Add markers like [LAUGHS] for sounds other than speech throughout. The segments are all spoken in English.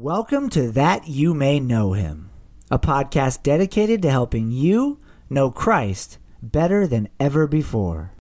Welcome to That You May Know Him, a podcast dedicated to helping you know Christ better than ever before.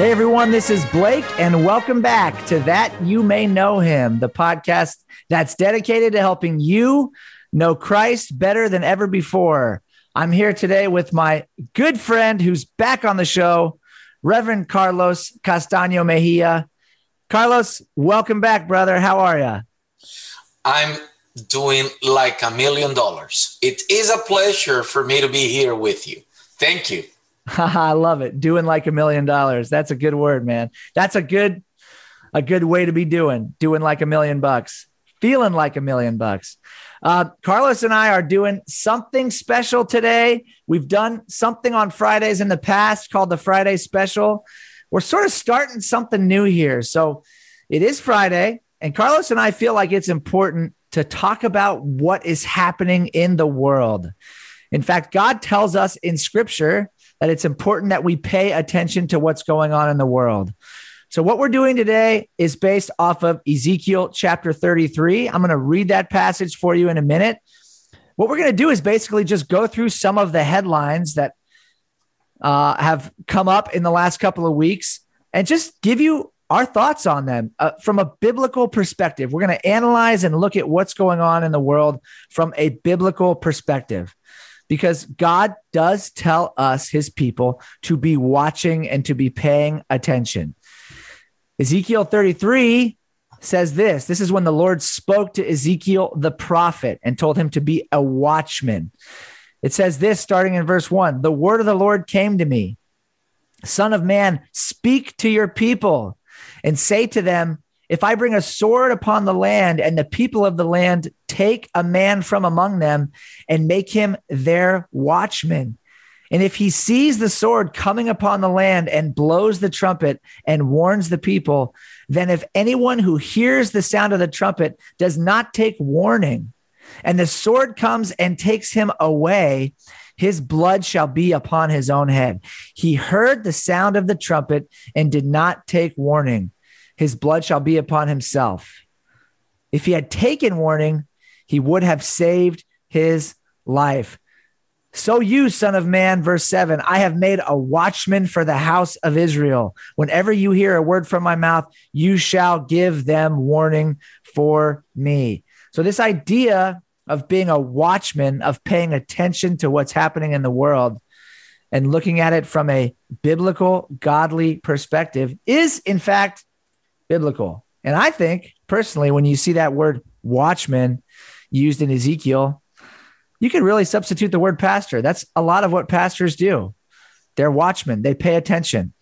Hey everyone, this is Blake, and welcome back to That You May Know Him, the podcast that's dedicated to helping you know Christ better than ever before. I'm here today with my good friend who's back on the show, Reverend Carlos Castaño Mejia. Carlos, welcome back, brother. How are you? I'm doing like a million dollars. It is a pleasure for me to be here with you. Thank you. [LAUGHS] I love it. Doing like a million dollars. That's a good word, man. That's a good a good way to be doing. Doing like a million bucks. Feeling like a million bucks. Uh, Carlos and I are doing something special today. We've done something on Fridays in the past called the Friday Special. We're sort of starting something new here. So it is Friday, and Carlos and I feel like it's important to talk about what is happening in the world. In fact, God tells us in scripture that it's important that we pay attention to what's going on in the world. So, what we're doing today is based off of Ezekiel chapter 33. I'm going to read that passage for you in a minute. What we're going to do is basically just go through some of the headlines that uh, have come up in the last couple of weeks and just give you our thoughts on them uh, from a biblical perspective. We're going to analyze and look at what's going on in the world from a biblical perspective because God does tell us, his people, to be watching and to be paying attention. Ezekiel 33 says this this is when the Lord spoke to Ezekiel the prophet and told him to be a watchman. It says this starting in verse 1 The word of the Lord came to me, Son of man, speak to your people and say to them, if I bring a sword upon the land and the people of the land take a man from among them and make him their watchman, and if he sees the sword coming upon the land and blows the trumpet and warns the people, then if anyone who hears the sound of the trumpet does not take warning, and the sword comes and takes him away, his blood shall be upon his own head. He heard the sound of the trumpet and did not take warning his blood shall be upon himself. If he had taken warning, he would have saved his life. So you, son of man, verse seven, I have made a watchman for the house of Israel. Whenever you hear a word from my mouth, you shall give them warning for me. So, this idea of being a watchman, of paying attention to what's happening in the world and looking at it from a biblical, godly perspective, is in fact biblical. And I think personally, when you see that word watchman used in Ezekiel, you can really substitute the word pastor. That's a lot of what pastors do. They're watchmen, they pay attention,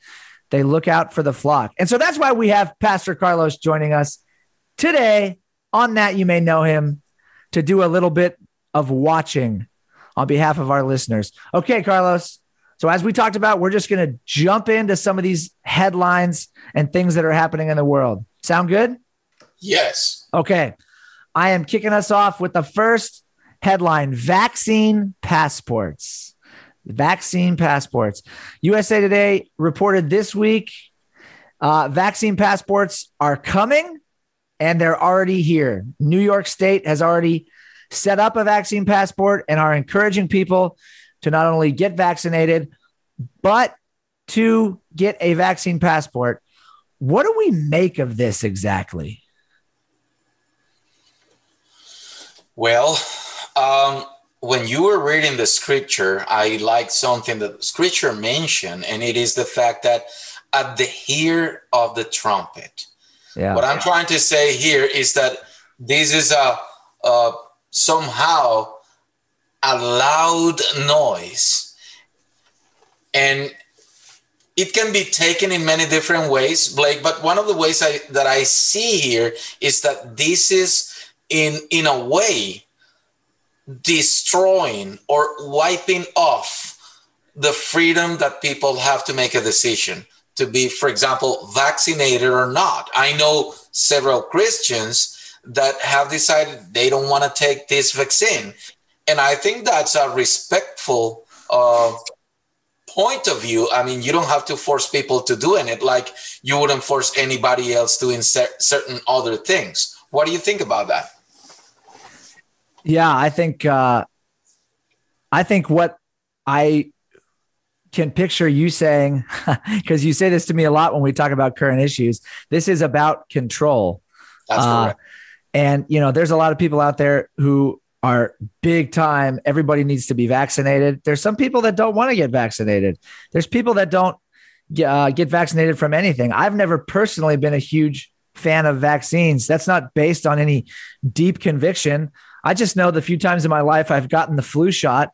they look out for the flock. And so that's why we have Pastor Carlos joining us today on that. You may know him to do a little bit of watching on behalf of our listeners. Okay, Carlos. So, as we talked about, we're just going to jump into some of these headlines and things that are happening in the world. Sound good? Yes. Okay. I am kicking us off with the first headline vaccine passports. Vaccine passports. USA Today reported this week uh, vaccine passports are coming and they're already here. New York State has already set up a vaccine passport and are encouraging people to not only get vaccinated, but to get a vaccine passport. What do we make of this exactly? Well, um, when you were reading the scripture, I liked something that scripture mentioned, and it is the fact that at the hear of the trumpet. Yeah. What I'm trying to say here is that this is a, a somehow a loud noise, and it can be taken in many different ways, Blake. But one of the ways I, that I see here is that this is, in in a way, destroying or wiping off the freedom that people have to make a decision to be, for example, vaccinated or not. I know several Christians that have decided they don't want to take this vaccine. And I think that's a respectful uh, point of view. I mean, you don't have to force people to do it like you wouldn't force anybody else doing certain other things. What do you think about that? Yeah, I think uh, I think what I can picture you saying, [LAUGHS] because you say this to me a lot when we talk about current issues. This is about control. That's uh, correct. And you know, there's a lot of people out there who are big time. Everybody needs to be vaccinated. There's some people that don't want to get vaccinated. There's people that don't uh, get vaccinated from anything. I've never personally been a huge fan of vaccines. That's not based on any deep conviction. I just know the few times in my life I've gotten the flu shot,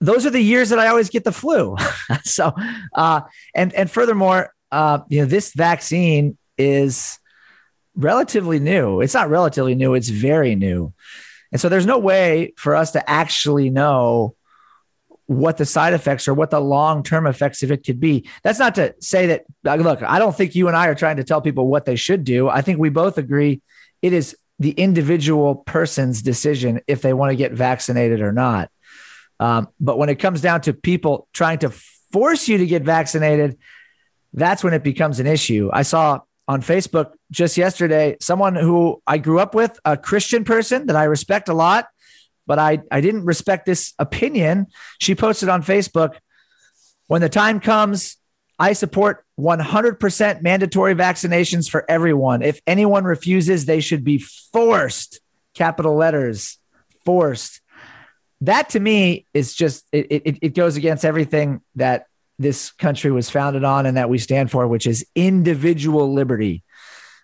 those are the years that I always get the flu. [LAUGHS] so, uh, and and furthermore, uh, you know, this vaccine is relatively new. It's not relatively new; it's very new, and so there's no way for us to actually know what the side effects or what the long term effects of it could be. That's not to say that. Look, I don't think you and I are trying to tell people what they should do. I think we both agree it is the individual person's decision if they want to get vaccinated or not. Um, but when it comes down to people trying to force you to get vaccinated, that's when it becomes an issue. I saw on Facebook just yesterday someone who I grew up with, a Christian person that I respect a lot, but I, I didn't respect this opinion. She posted on Facebook when the time comes, I support 100% mandatory vaccinations for everyone. If anyone refuses, they should be forced, capital letters, forced that to me is just it, it, it goes against everything that this country was founded on and that we stand for, which is individual liberty.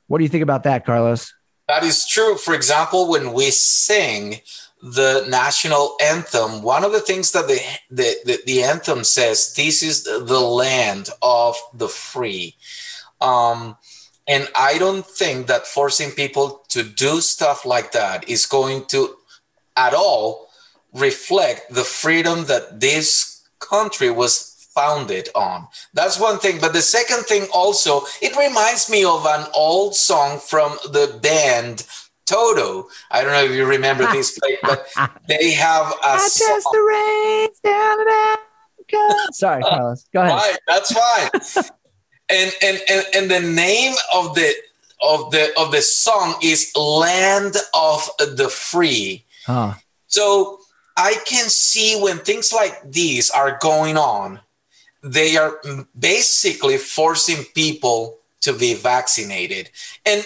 What do you think about that, Carlos? That is true. For example, when we sing the national anthem, one of the things that the, the, the, the anthem says, this is the land of the free. Um, and I don't think that forcing people to do stuff like that is going to at all reflect the freedom that this country was founded on. That's one thing. But the second thing also, it reminds me of an old song from the band Toto. I don't know if you remember this [LAUGHS] Blake, but they have a I song. the rains down in Africa. Sorry, uh, Carlos. Go ahead. Right, that's fine. and, and and and the name of the of the of the song is Land of the Free. Huh. So I can see when things like these are going on, they are basically forcing people to be vaccinated. And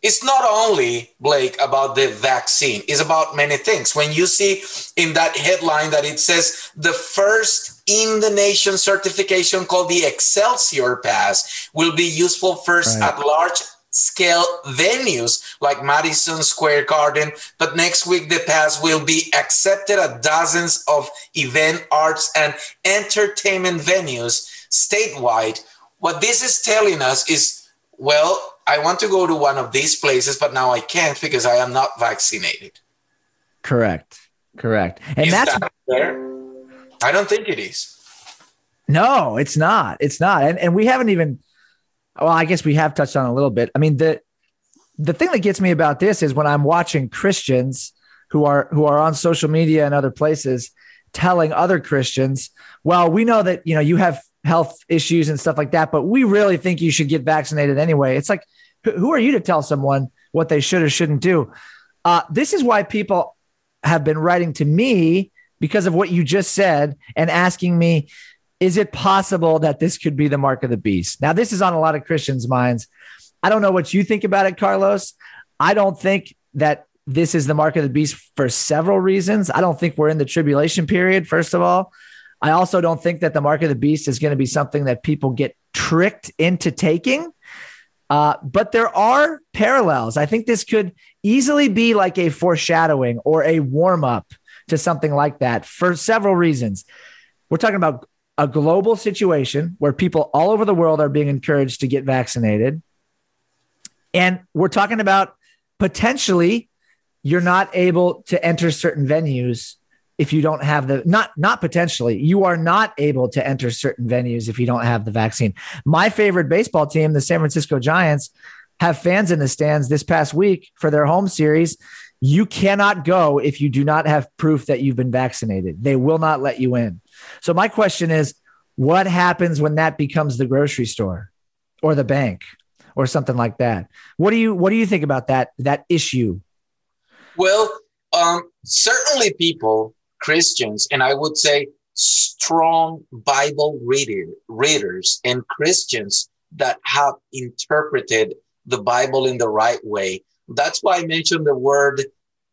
it's not only Blake about the vaccine, it's about many things. When you see in that headline that it says the first in the nation certification called the Excelsior Pass will be useful first right. at large scale venues like Madison Square Garden. But next week, the pass will be accepted at dozens of event, arts, and entertainment venues statewide. What this is telling us is well, I want to go to one of these places, but now I can't because I am not vaccinated. Correct. Correct. And is that's that fair? I don't think it is. No, it's not. It's not. And, and we haven't even well, I guess we have touched on a little bit. I mean, the the thing that gets me about this is when I'm watching Christians who are who are on social media and other places telling other Christians, well, we know that you know you have health issues and stuff like that, but we really think you should get vaccinated anyway. It's like, who are you to tell someone what they should or shouldn't do? Uh, this is why people have been writing to me because of what you just said and asking me, is it possible that this could be the mark of the beast? Now, this is on a lot of Christians' minds. I don't know what you think about it, Carlos. I don't think that this is the mark of the beast for several reasons. I don't think we're in the tribulation period, first of all. I also don't think that the mark of the beast is going to be something that people get tricked into taking. Uh, but there are parallels. I think this could easily be like a foreshadowing or a warm up to something like that for several reasons. We're talking about a global situation where people all over the world are being encouraged to get vaccinated. And we're talking about potentially you're not able to enter certain venues if you don't have the not not potentially you are not able to enter certain venues if you don't have the vaccine my favorite baseball team the san francisco giants have fans in the stands this past week for their home series. You cannot go if you do not have proof that you've been vaccinated. They will not let you in. So my question is, what happens when that becomes the grocery store or the bank or something like that? What do you what do you think about that that issue? Well, um, certainly people, Christians, and I would say strong Bible reader, readers and Christians that have interpreted the Bible in the right way. That's why I mentioned the word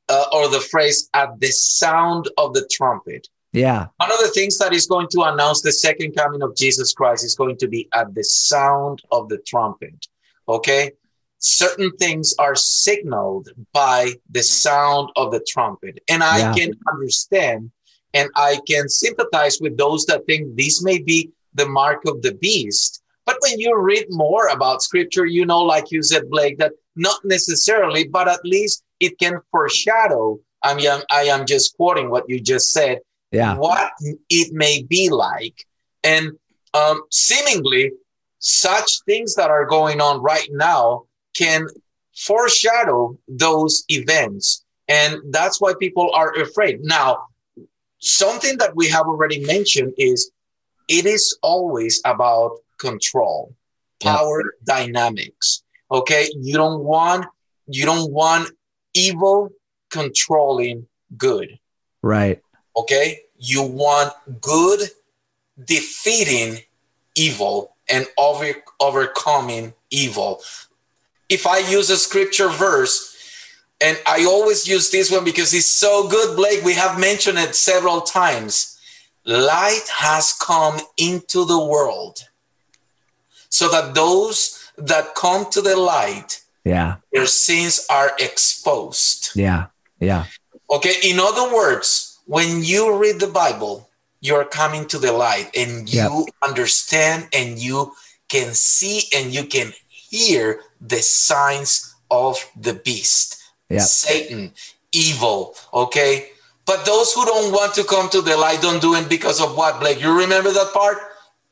uh, or the phrase at the sound of the trumpet. Yeah. One of the things that is going to announce the second coming of Jesus Christ is going to be at the sound of the trumpet. Okay. Certain things are signaled by the sound of the trumpet. And I yeah. can understand and I can sympathize with those that think this may be the mark of the beast. But when you read more about scripture, you know, like you said, Blake, that not necessarily, but at least it can foreshadow. I mean, I am just quoting what you just said. Yeah. What it may be like. And um, seemingly, such things that are going on right now can foreshadow those events. And that's why people are afraid. Now, something that we have already mentioned is it is always about control, power yeah. dynamics. Okay. You don't want, you don't want evil controlling good. Right. Okay. You want good defeating evil and over, overcoming evil. If I use a scripture verse, and I always use this one because it's so good, Blake. We have mentioned it several times. Light has come into the world so that those that come to the light, yeah, their sins are exposed. Yeah, yeah. Okay. In other words, when you read the Bible, you're coming to the light and you yep. understand and you can see and you can hear the signs of the beast yep. Satan, evil. Okay. But those who don't want to come to the light don't do it because of what, Blake? You remember that part?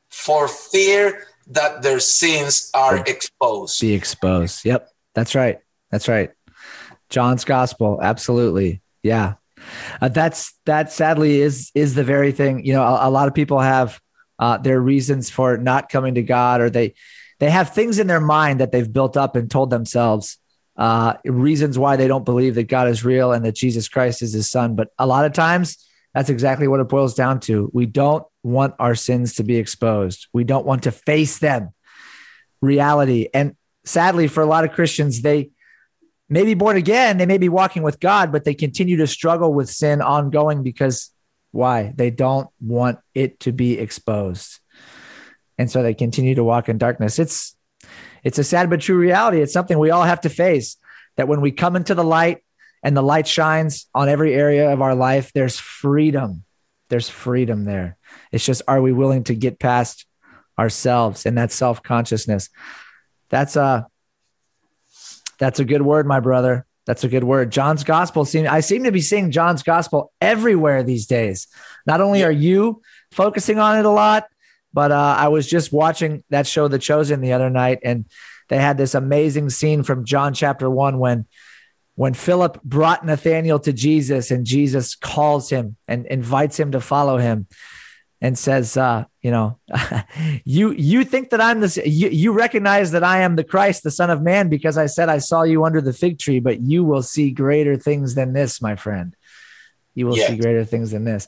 For fear that their sins are exposed. Be exposed. Yep. That's right. That's right. John's gospel. Absolutely. Yeah. Uh, that's that sadly is is the very thing you know a, a lot of people have uh, their reasons for not coming to god or they they have things in their mind that they've built up and told themselves uh, reasons why they don't believe that God is real and that Jesus Christ is his son. But a lot of times, that's exactly what it boils down to. We don't want our sins to be exposed, we don't want to face them. Reality. And sadly, for a lot of Christians, they may be born again, they may be walking with God, but they continue to struggle with sin ongoing because why? They don't want it to be exposed. And so they continue to walk in darkness. It's it's a sad but true reality. It's something we all have to face that when we come into the light and the light shines on every area of our life, there's freedom. There's freedom there. It's just, are we willing to get past ourselves and that self consciousness? That's a, that's a good word, my brother. That's a good word. John's gospel seem I seem to be seeing John's gospel everywhere these days. Not only are you focusing on it a lot, but uh, I was just watching that show, The Chosen, the other night, and they had this amazing scene from John chapter one when when Philip brought Nathaniel to Jesus and Jesus calls him and invites him to follow him and says, uh, you know, [LAUGHS] you you think that I'm this you, you recognize that I am the Christ, the Son of Man, because I said I saw you under the fig tree, but you will see greater things than this, my friend. You will yes. see greater things than this.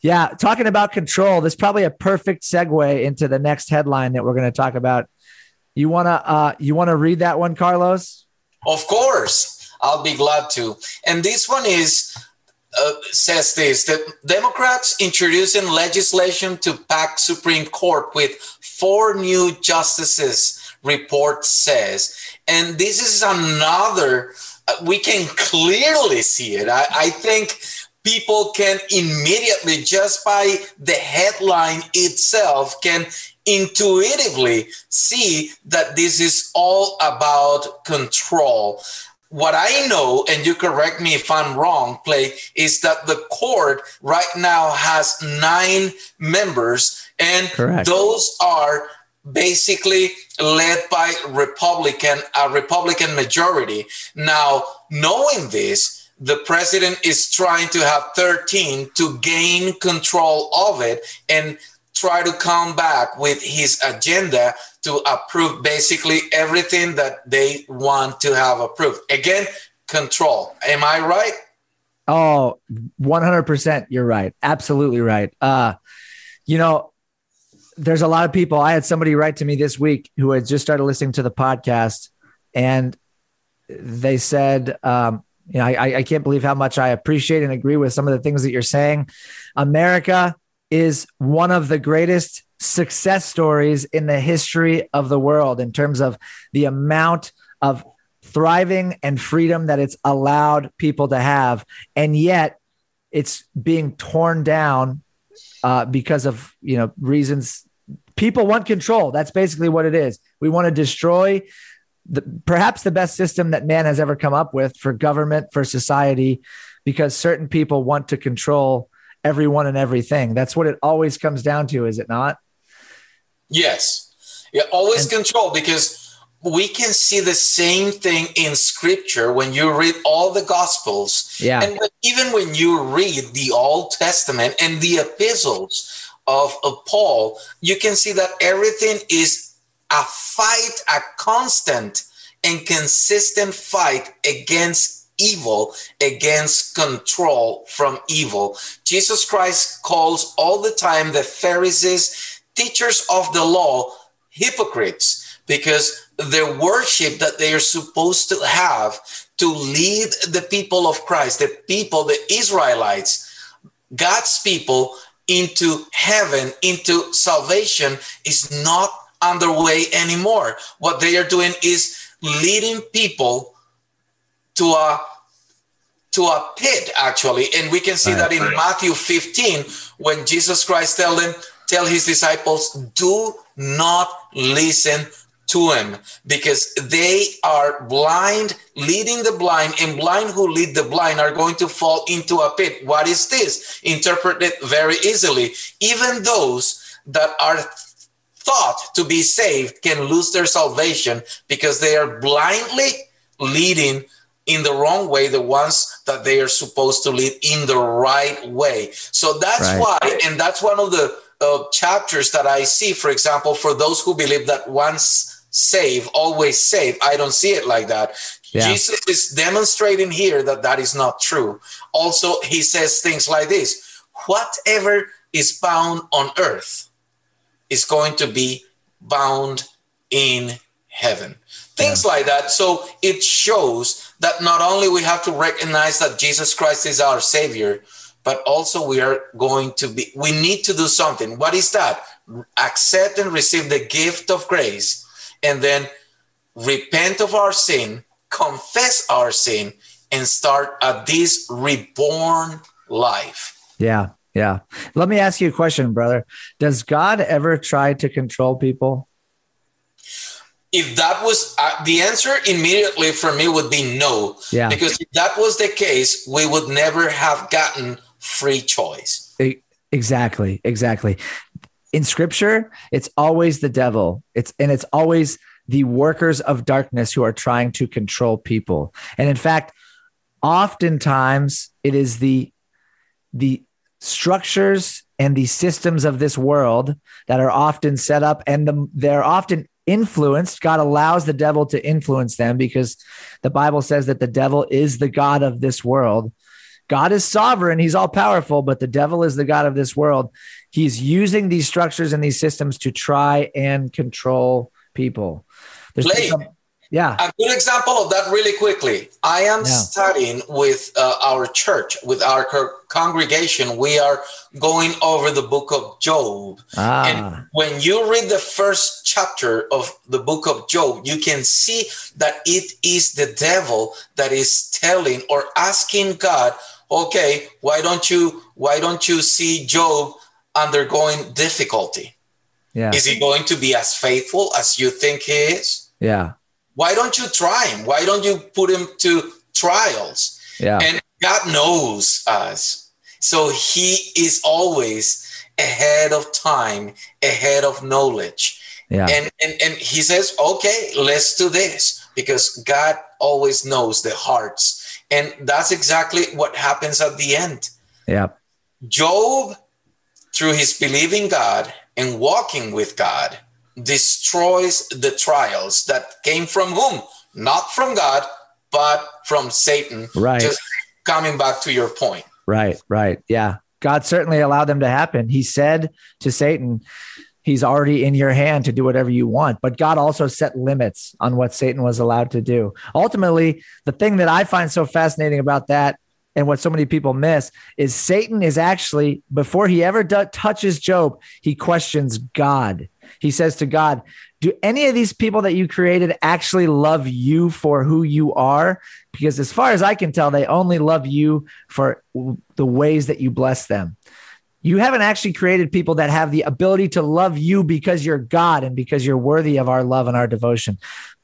Yeah, talking about control, this is probably a perfect segue into the next headline that we're going to talk about. You want to uh, you want to read that one, Carlos? Of course, I'll be glad to. And this one is uh, says this: the Democrats introducing legislation to pack Supreme Court with four new justices. Report says, and this is another. Uh, we can clearly see it. I, I think people can immediately, just by the headline itself, can intuitively see that this is all about control. What I know, and you correct me if I'm wrong, Blake, is that the court right now has nine members, and Correct. those are basically led by Republican, a Republican majority. Now, knowing this, the president is trying to have 13 to gain control of it and try to come back with his agenda to approve basically everything that they want to have approved. Again, control. Am I right? Oh, 100% you're right. Absolutely right. Uh you know, there's a lot of people. I had somebody write to me this week who had just started listening to the podcast and they said um you know, I, I can't believe how much I appreciate and agree with some of the things that you're saying. America is one of the greatest success stories in the history of the world in terms of the amount of thriving and freedom that it's allowed people to have. And yet it's being torn down uh, because of, you know, reasons people want control. That's basically what it is. We want to destroy the, perhaps the best system that man has ever come up with for government, for society, because certain people want to control everyone and everything. That's what it always comes down to, is it not? Yes. Yeah, always and, control because we can see the same thing in scripture when you read all the gospels. Yeah. And even when you read the Old Testament and the epistles of, of Paul, you can see that everything is a fight, a constant and consistent fight against evil against control from evil. Jesus Christ calls all the time the Pharisees, teachers of the law, hypocrites because the worship that they are supposed to have to lead the people of Christ, the people, the Israelites, God's people into heaven, into salvation is not underway anymore. What they are doing is leading people to a to a pit actually. And we can see right, that in right. matthew 15 when jesus christ tell them tell his disciples do not listen to him because they are blind leading the blind and blind who lead the blind are going to fall into a pit. What is this? Interpreted very easily. Even those that are thought to be saved can lose their salvation because they are blindly leading in the wrong way the ones that they are supposed to lead in the right way so that's right. why and that's one of the uh, chapters that i see for example for those who believe that once save always save i don't see it like that yeah. jesus is demonstrating here that that is not true also he says things like this whatever is bound on earth is going to be bound in heaven things yeah. like that so it shows that not only we have to recognize that Jesus Christ is our savior, but also we are going to be, we need to do something. What is that? Accept and receive the gift of grace and then repent of our sin, confess our sin, and start a this reborn life. Yeah. Yeah. Let me ask you a question, brother. Does God ever try to control people? If that was uh, the answer immediately for me would be no. Yeah. Because if that was the case we would never have gotten free choice. Exactly exactly. In scripture it's always the devil. It's and it's always the workers of darkness who are trying to control people. And in fact oftentimes it is the the structures and the systems of this world that are often set up and the, they're often influenced. God allows the devil to influence them because the Bible says that the devil is the God of this world. God is sovereign, he's all powerful, but the devil is the God of this world. He's using these structures and these systems to try and control people. There's some, yeah. A good example of that, really quickly. I am yeah. studying with uh, our church, with our co- congregation. We are going over the book of Job. Ah. And when you read the first chapter of the book of Job, you can see that it is the devil that is telling or asking God, okay, why don't you why don't you see Job undergoing difficulty? Yeah. Is he going to be as faithful as you think he is? Yeah why don't you try him? Why don't you put him to trials? Yeah. And God knows us. So he is always ahead of time, ahead of knowledge. Yeah. And, and and he says, okay, let's do this because God always knows the hearts. And that's exactly what happens at the end. Yeah. Job, through his believing God and walking with God, destroys the trials that came from whom? Not from God, but from Satan. Right. Just coming back to your point. Right, right. Yeah. God certainly allowed them to happen. He said to Satan, He's already in your hand to do whatever you want. But God also set limits on what Satan was allowed to do. Ultimately, the thing that I find so fascinating about that and what so many people miss is Satan is actually, before he ever d- touches Job, he questions God. He says to God, Do any of these people that you created actually love you for who you are? Because as far as I can tell, they only love you for the ways that you bless them. You haven't actually created people that have the ability to love you because you're God and because you're worthy of our love and our devotion.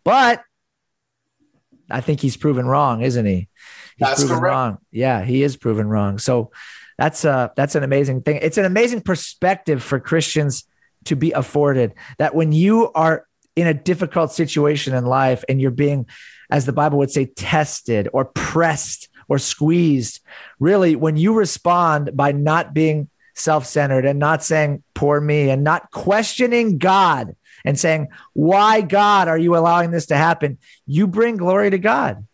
But I think he's proven wrong, isn't he? He's That's proven correct. wrong. Yeah, he is proven wrong. So that's uh that's an amazing thing. It's an amazing perspective for Christians to be afforded that when you are in a difficult situation in life and you're being, as the Bible would say, tested or pressed or squeezed, really, when you respond by not being self centered and not saying, poor me, and not questioning God and saying, why, God, are you allowing this to happen? You bring glory to God.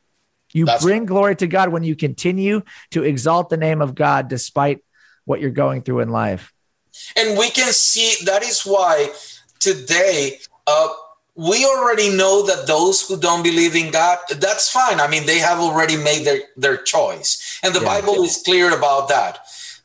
You That's bring glory to God when you continue to exalt the name of God despite what you're going through in life. And we can see that is why today uh, we already know that those who don't believe in God, that's fine. I mean, they have already made their, their choice. And the Yeah. Bible is clear about that.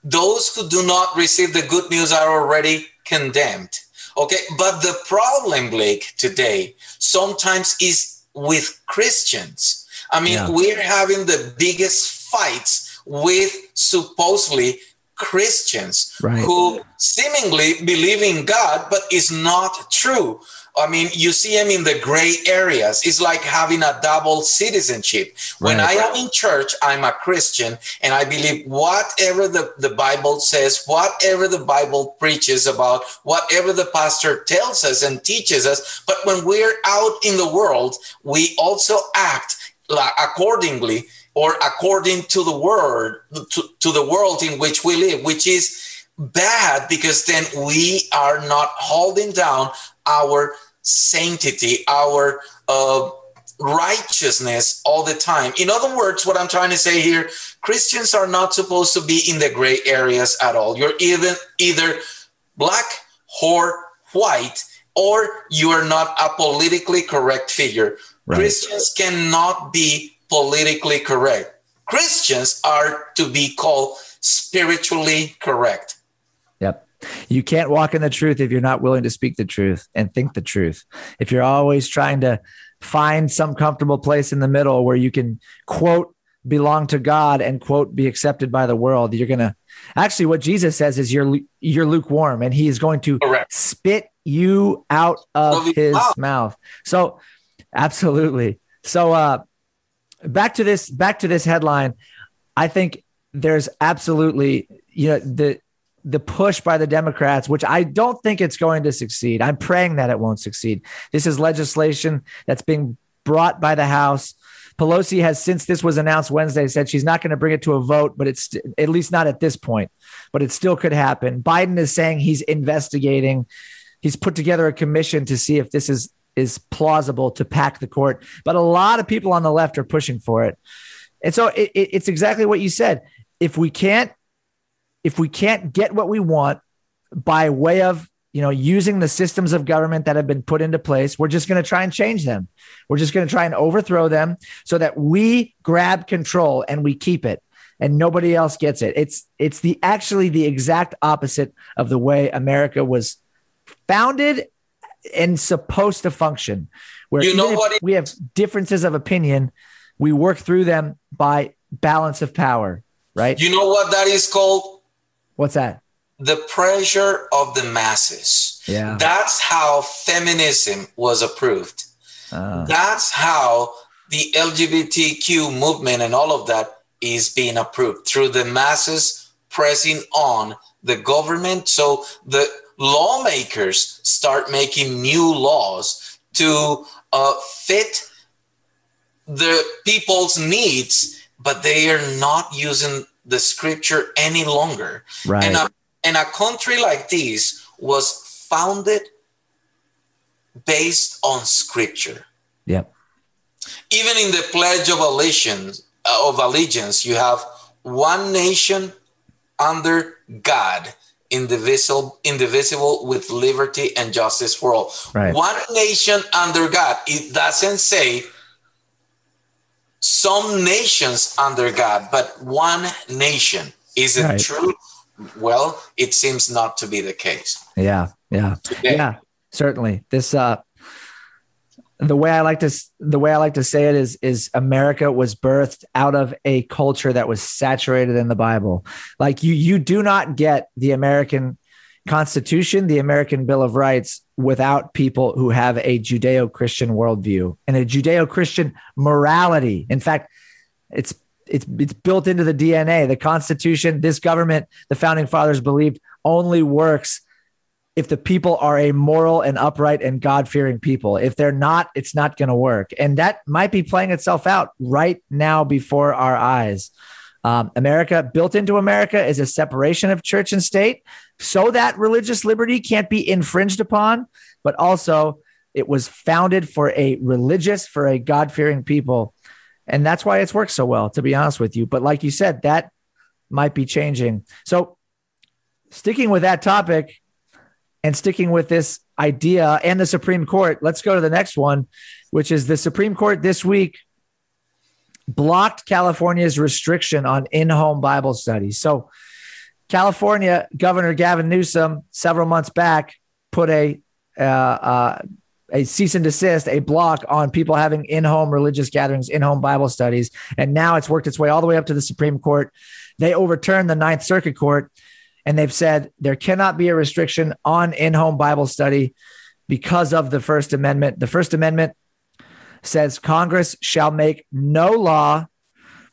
Those who do not receive the good news are already condemned. Okay. But the problem, Blake, today sometimes is with Christians. I mean, Yeah. we're having the biggest fights with supposedly Christians Right. who seemingly believe in God, but is not true. I mean, you see them in the gray areas. It's like having a double citizenship. When I am in church, I'm a Christian and I believe whatever the, the Bible says, whatever the Bible preaches about, whatever the pastor tells us and teaches us. But when we're out in the world, we also act accordingly or according to the word to, to the world in which we live which is bad because then we are not holding down our sanctity our uh, righteousness all the time. In other words what i'm trying to say here christians are not supposed to be in the gray areas at all. You're even either black or white or you are not a politically correct figure. Right. Christians cannot be politically correct. Christians are to be called spiritually correct. Yep. You can't walk in the truth if you're not willing to speak the truth and think the truth. If you're always trying to find some comfortable place in the middle where you can quote belong to God and quote be accepted by the world, you're going to actually what Jesus says is you're you're lukewarm and he is going to Correct. spit you out of his mouth. So absolutely. So uh back to this back to this headline. I think there's absolutely you know the the push by the Democrats, which I don't think it's going to succeed. I'm praying that it won't succeed. This is legislation that's being brought by the House. Pelosi has, since this was announced Wednesday, said she's not going to bring it to a vote, but it's at least not at this point, but it still could happen. Biden is saying he's investigating. He's put together a commission to see if this is is plausible to pack the court, but a lot of people on the left are pushing for it. And so it, it, it's exactly what you said. If we can't if we can't get what we want by way of you know using the systems of government that have been put into place we're just going to try and change them we're just going to try and overthrow them so that we grab control and we keep it and nobody else gets it it's it's the actually the exact opposite of the way america was founded and supposed to function where You know what it- we have differences of opinion we work through them by balance of power right You know what that is called? what's that The pressure of the masses. yeah That's how feminism was approved. Uh, That's how the LGBTQ movement and all of that is being approved through the masses pressing on the government. So the lawmakers start making new laws to uh, fit the people's needs, but they are not using the scripture any longer. Right. And a, and a country like this was founded based on scripture. Yep. Even in the Pledge of Allegiance, uh, of allegiance, you have one nation under God, indivisible, indivisible with liberty and justice for all. Right. One nation under God. It doesn't say some nations under God, but one nation. Is it Right. true? Well, it seems not to be the case. Yeah. Yeah. Today. Yeah. Certainly. This uh the way I like to the way I like to say it is is America was birthed out of a culture that was saturated in the Bible. Like you you do not get the American Constitution, the American Bill of Rights without people who have a Judeo-Christian worldview and a Judeo-Christian morality. In fact, it's it's it's built into the DNA. The Constitution, this government, the founding fathers believed only works if the people are a moral and upright and God fearing people. If they're not, it's not going to work. And that might be playing itself out right now before our eyes. Um, America, built into America, is a separation of church and state so that religious liberty can't be infringed upon, but also it was founded for a religious, for a God fearing people. And that's why it's worked so well, to be honest with you. But like you said, that might be changing. So, sticking with that topic, and sticking with this idea and the Supreme Court, let's go to the next one, which is the Supreme Court this week blocked California's restriction on in home Bible studies. So, California Governor Gavin Newsom, several months back, put a uh, uh, a cease and desist, a block on people having in home religious gatherings, in home Bible studies. And now it's worked its way all the way up to the Supreme Court. They overturned the Ninth Circuit Court and they've said there cannot be a restriction on in home Bible study because of the First Amendment. The First Amendment says Congress shall make no law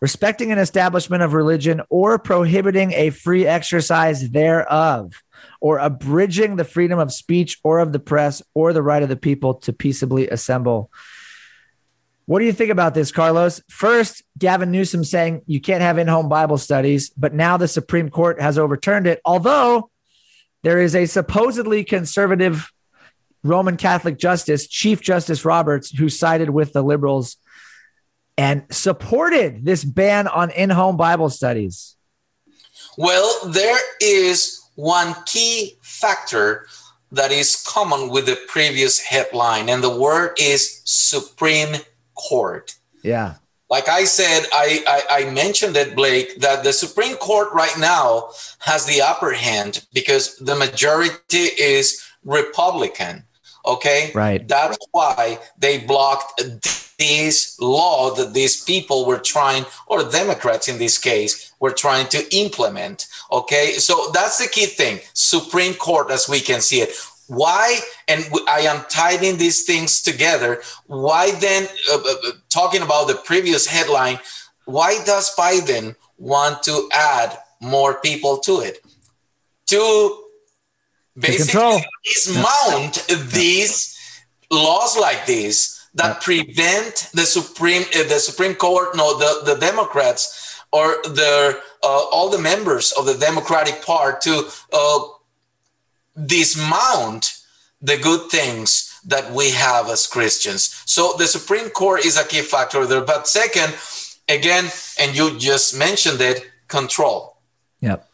respecting an establishment of religion or prohibiting a free exercise thereof or abridging the freedom of speech or of the press or the right of the people to peaceably assemble. What do you think about this, Carlos? First, Gavin Newsom saying you can't have in home Bible studies, but now the Supreme Court has overturned it, although there is a supposedly conservative Roman Catholic justice, Chief Justice Roberts, who sided with the liberals and supported this ban on in home Bible studies. Well, there is one key factor that is common with the previous headline, and the word is Supreme Court. Yeah. Like I said, I, I, I, mentioned it, Blake, that the Supreme Court right now has the upper hand because the majority is Republican. Okay. Right. That's why they blocked this law that these people were trying, or Democrats in this case, were trying to implement. Okay. So that's the key thing. Supreme Court, as we can see it. Why? And I am tying these things together. Why then, uh, uh, talking about the previous headline, why does Biden want to add more people to it? To basically dismount these laws like this that prevent the Supreme uh, the Supreme Court, no, the, the Democrats or the uh, all the members of the Democratic Party to uh, dismount the good things that we have as Christians. So the Supreme Court is a key factor there. But second, again, and you just mentioned it, control. Yep.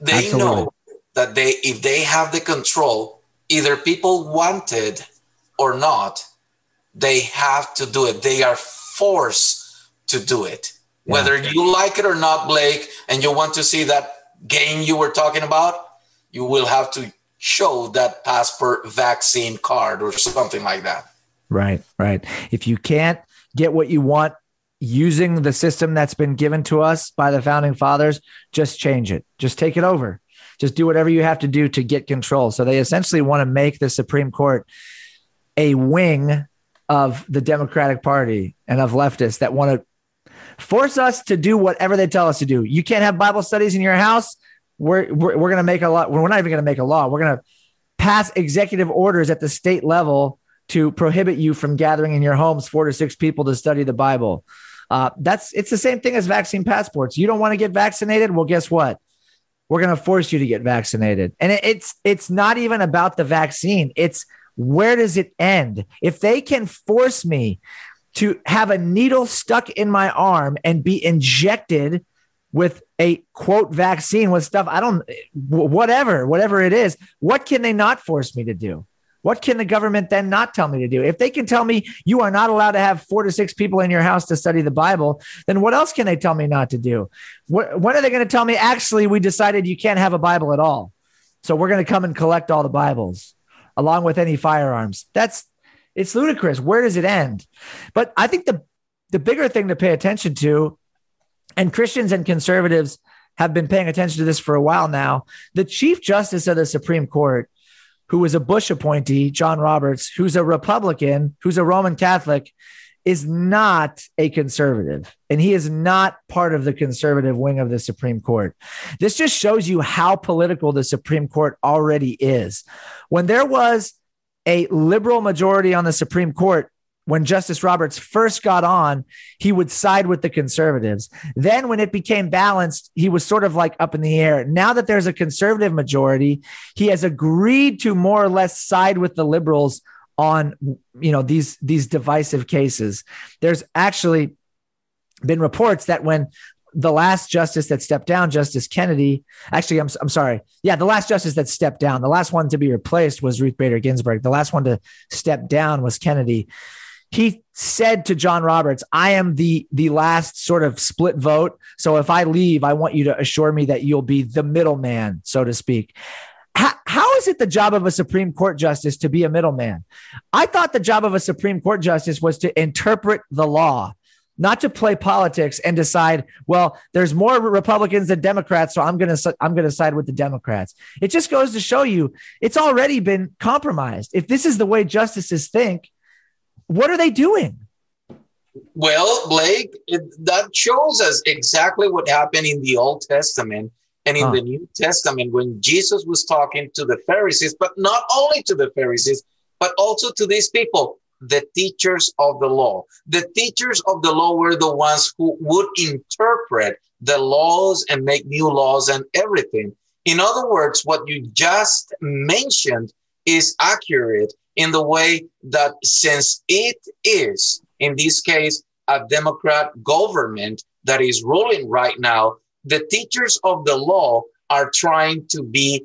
They Absolutely. know that they if they have the control, either people want it or not, they have to do it. They are forced to do it. Yeah. Whether you like it or not, Blake, and you want to see that game you were talking about, you will have to show that passport vaccine card or something like that. Right, right. If you can't get what you want using the system that's been given to us by the founding fathers, just change it. Just take it over. Just do whatever you have to do to get control. So they essentially want to make the Supreme Court a wing of the Democratic Party and of leftists that want to force us to do whatever they tell us to do. You can't have Bible studies in your house. We're we're, we're going to make a law. We're not even going to make a law. We're going to pass executive orders at the state level to prohibit you from gathering in your homes four to six people to study the Bible. Uh, that's it's the same thing as vaccine passports. You don't want to get vaccinated? Well, guess what? We're going to force you to get vaccinated. And it, it's it's not even about the vaccine. It's where does it end? If they can force me to have a needle stuck in my arm and be injected with a quote vaccine with stuff. I don't whatever whatever it is what can they not force me to do? What can the government then not tell me to do? If they can tell me you are not allowed to have 4 to 6 people in your house to study the bible then what else can they tell me not to do? What, when are they going to tell me actually we decided you can't have a bible at all so we're going to come and collect all the bibles along with any firearms? That's it's ludicrous. Where does it end? But i think the the bigger thing to pay attention to and Christians and conservatives have been paying attention to this for a while now. The Chief Justice of the Supreme Court, who was a Bush appointee, John Roberts, who's a Republican, who's a Roman Catholic, is not a conservative and he is not part of the conservative wing of the Supreme Court. This just shows you how political the Supreme Court already is. When there was a liberal majority on the Supreme Court, when Justice Roberts first got on, he would side with the conservatives. Then, when it became balanced, he was sort of like up in the air. Now that there's a conservative majority, he has agreed to more or less side with the liberals on you know these these divisive cases. There's actually been reports that when the last justice that stepped down, Justice Kennedy. Actually, I'm, I'm sorry. Yeah, the last justice that stepped down, the last one to be replaced was Ruth Bader Ginsburg. The last one to step down was Kennedy he said to John Roberts, I am the the last sort of split vote. So if I leave, I want you to assure me that you'll be the middleman, so to speak. How, how is it the job of a Supreme Court justice to be a middleman? I thought the job of a Supreme Court justice was to interpret the law, not to play politics and decide, well, there's more Republicans than Democrats, so I'm going to I'm going to side with the Democrats. It just goes to show you it's already been compromised. If this is the way justices think, what are they doing? Well, Blake, it, that shows us exactly what happened in the Old Testament and in huh. the New Testament when Jesus was talking to the Pharisees, but not only to the Pharisees, but also to these people, the teachers of the law. The teachers of the law were the ones who would interpret the laws and make new laws and everything. In other words, what you just mentioned is accurate in the way that since it is, in this case, a Democrat government that is ruling right now, the teachers of the law are trying to be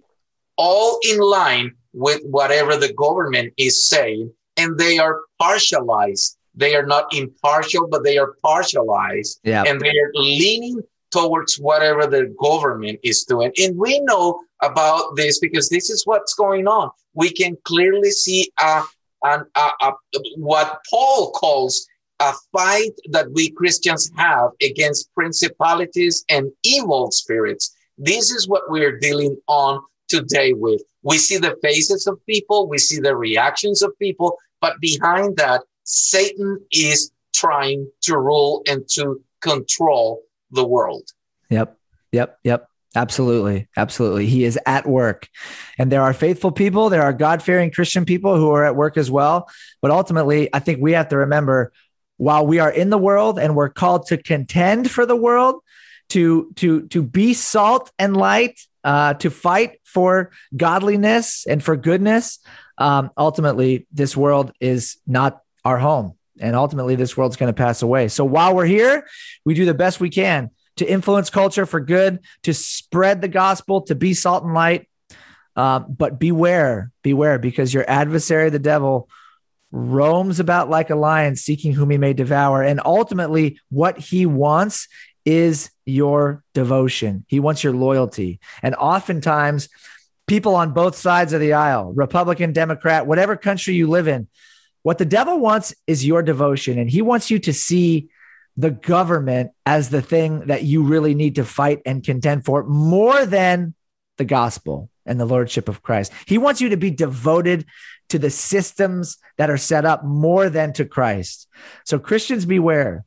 all in line with whatever the government is saying, and they are partialized. They are not impartial, but they are partialized, yeah. and they are leaning towards whatever the government is doing. And we know about this because this is what's going on. We can clearly see a, a, a, what Paul calls a fight that we Christians have against principalities and evil spirits. This is what we're dealing on today with. We see the faces of people, we see the reactions of people, but behind that, Satan is trying to rule and to control the world. Yep. Yep. Yep. Absolutely. Absolutely. He is at work. And there are faithful people, there are God fearing Christian people who are at work as well. But ultimately, I think we have to remember while we are in the world and we're called to contend for the world, to, to, to be salt and light, uh, to fight for godliness and for goodness, um, ultimately, this world is not our home. And ultimately, this world's going to pass away. So while we're here, we do the best we can to influence culture for good, to spread the gospel, to be salt and light. Uh, but beware, beware, because your adversary, the devil, roams about like a lion, seeking whom he may devour. And ultimately, what he wants is your devotion. He wants your loyalty. And oftentimes, people on both sides of the aisle, Republican, Democrat, whatever country you live in, what the devil wants is your devotion. And he wants you to see the government as the thing that you really need to fight and contend for more than the gospel and the lordship of Christ. He wants you to be devoted to the systems that are set up more than to Christ. So, Christians, beware.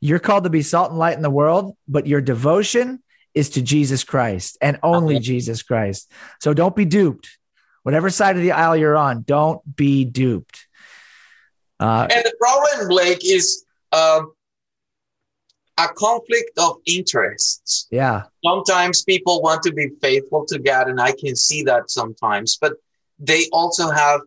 You're called to be salt and light in the world, but your devotion is to Jesus Christ and only. Jesus Christ. So, don't be duped. whatever side of the aisle you're on, don't be duped. Uh, and the problem, Blake, is um, a conflict of interests. Yeah. Sometimes people want to be faithful to God, and I can see that sometimes, but they also have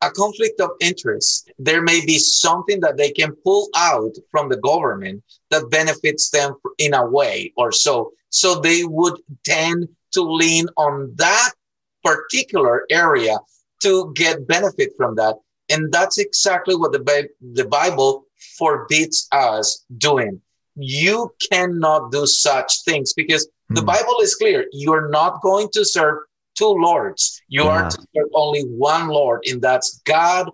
a conflict of interest. There may be something that they can pull out from the government that benefits them in a way or so. So they would tend to lean on that particular area to get benefit from that. And that's exactly what the, the Bible forbids us doing. You cannot do such things because mm. the hmm. Bible is clear. You're not going to serve two lords. You yeah. are to serve only one Lord, and that's God.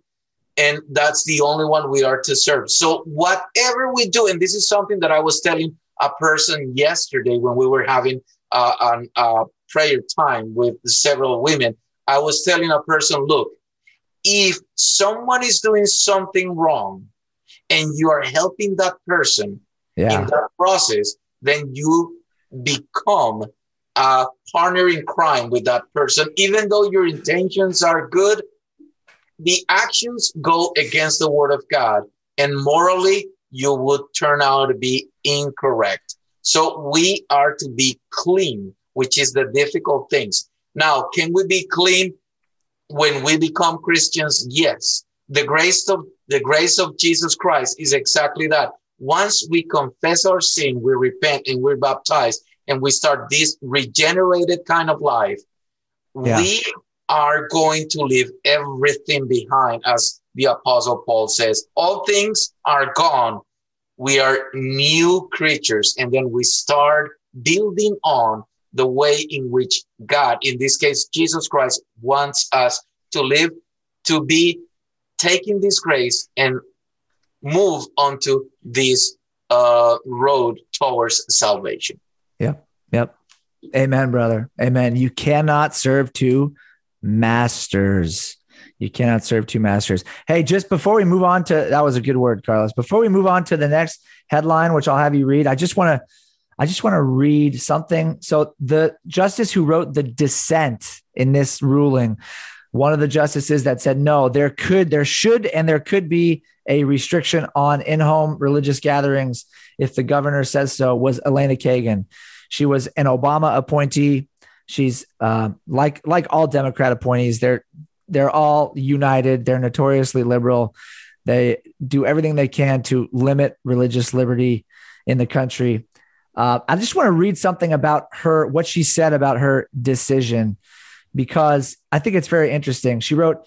And that's the only one we are to serve. So, whatever we do, and this is something that I was telling a person yesterday when we were having uh, an, uh, prayer time with several women, I was telling a person, look, if someone is doing something wrong and you are helping that person yeah. in that process, then you become a partner in crime with that person. Even though your intentions are good, the actions go against the word of God. And morally, you would turn out to be incorrect. So we are to be clean, which is the difficult things. Now, can we be clean when we become Christians? Yes. The grace of the grace of Jesus Christ is exactly that. Once we confess our sin, we repent and we're baptized and we start this regenerated kind of life, yeah. we are going to leave everything behind, as the Apostle Paul says. All things are gone. We are new creatures. And then we start building on the way in which God, in this case, Jesus Christ, wants us to live, to be taking this grace and move onto this uh, road towards salvation. Yep. Yep. Amen, brother. Amen. You cannot serve two masters. You cannot serve two masters. Hey, just before we move on to that was a good word, Carlos. Before we move on to the next headline, which I'll have you read, I just want to I just want to read something. So the justice who wrote the dissent in this ruling, one of the justices that said no, there could, there should, and there could be a restriction on in-home religious gatherings if the governor says so was Elena Kagan. She was an Obama appointee. She's uh, like like all Democrat appointees. They're they're all united. They're notoriously liberal. They do everything they can to limit religious liberty in the country. Uh, I just want to read something about her, what she said about her decision, because I think it's very interesting. She wrote,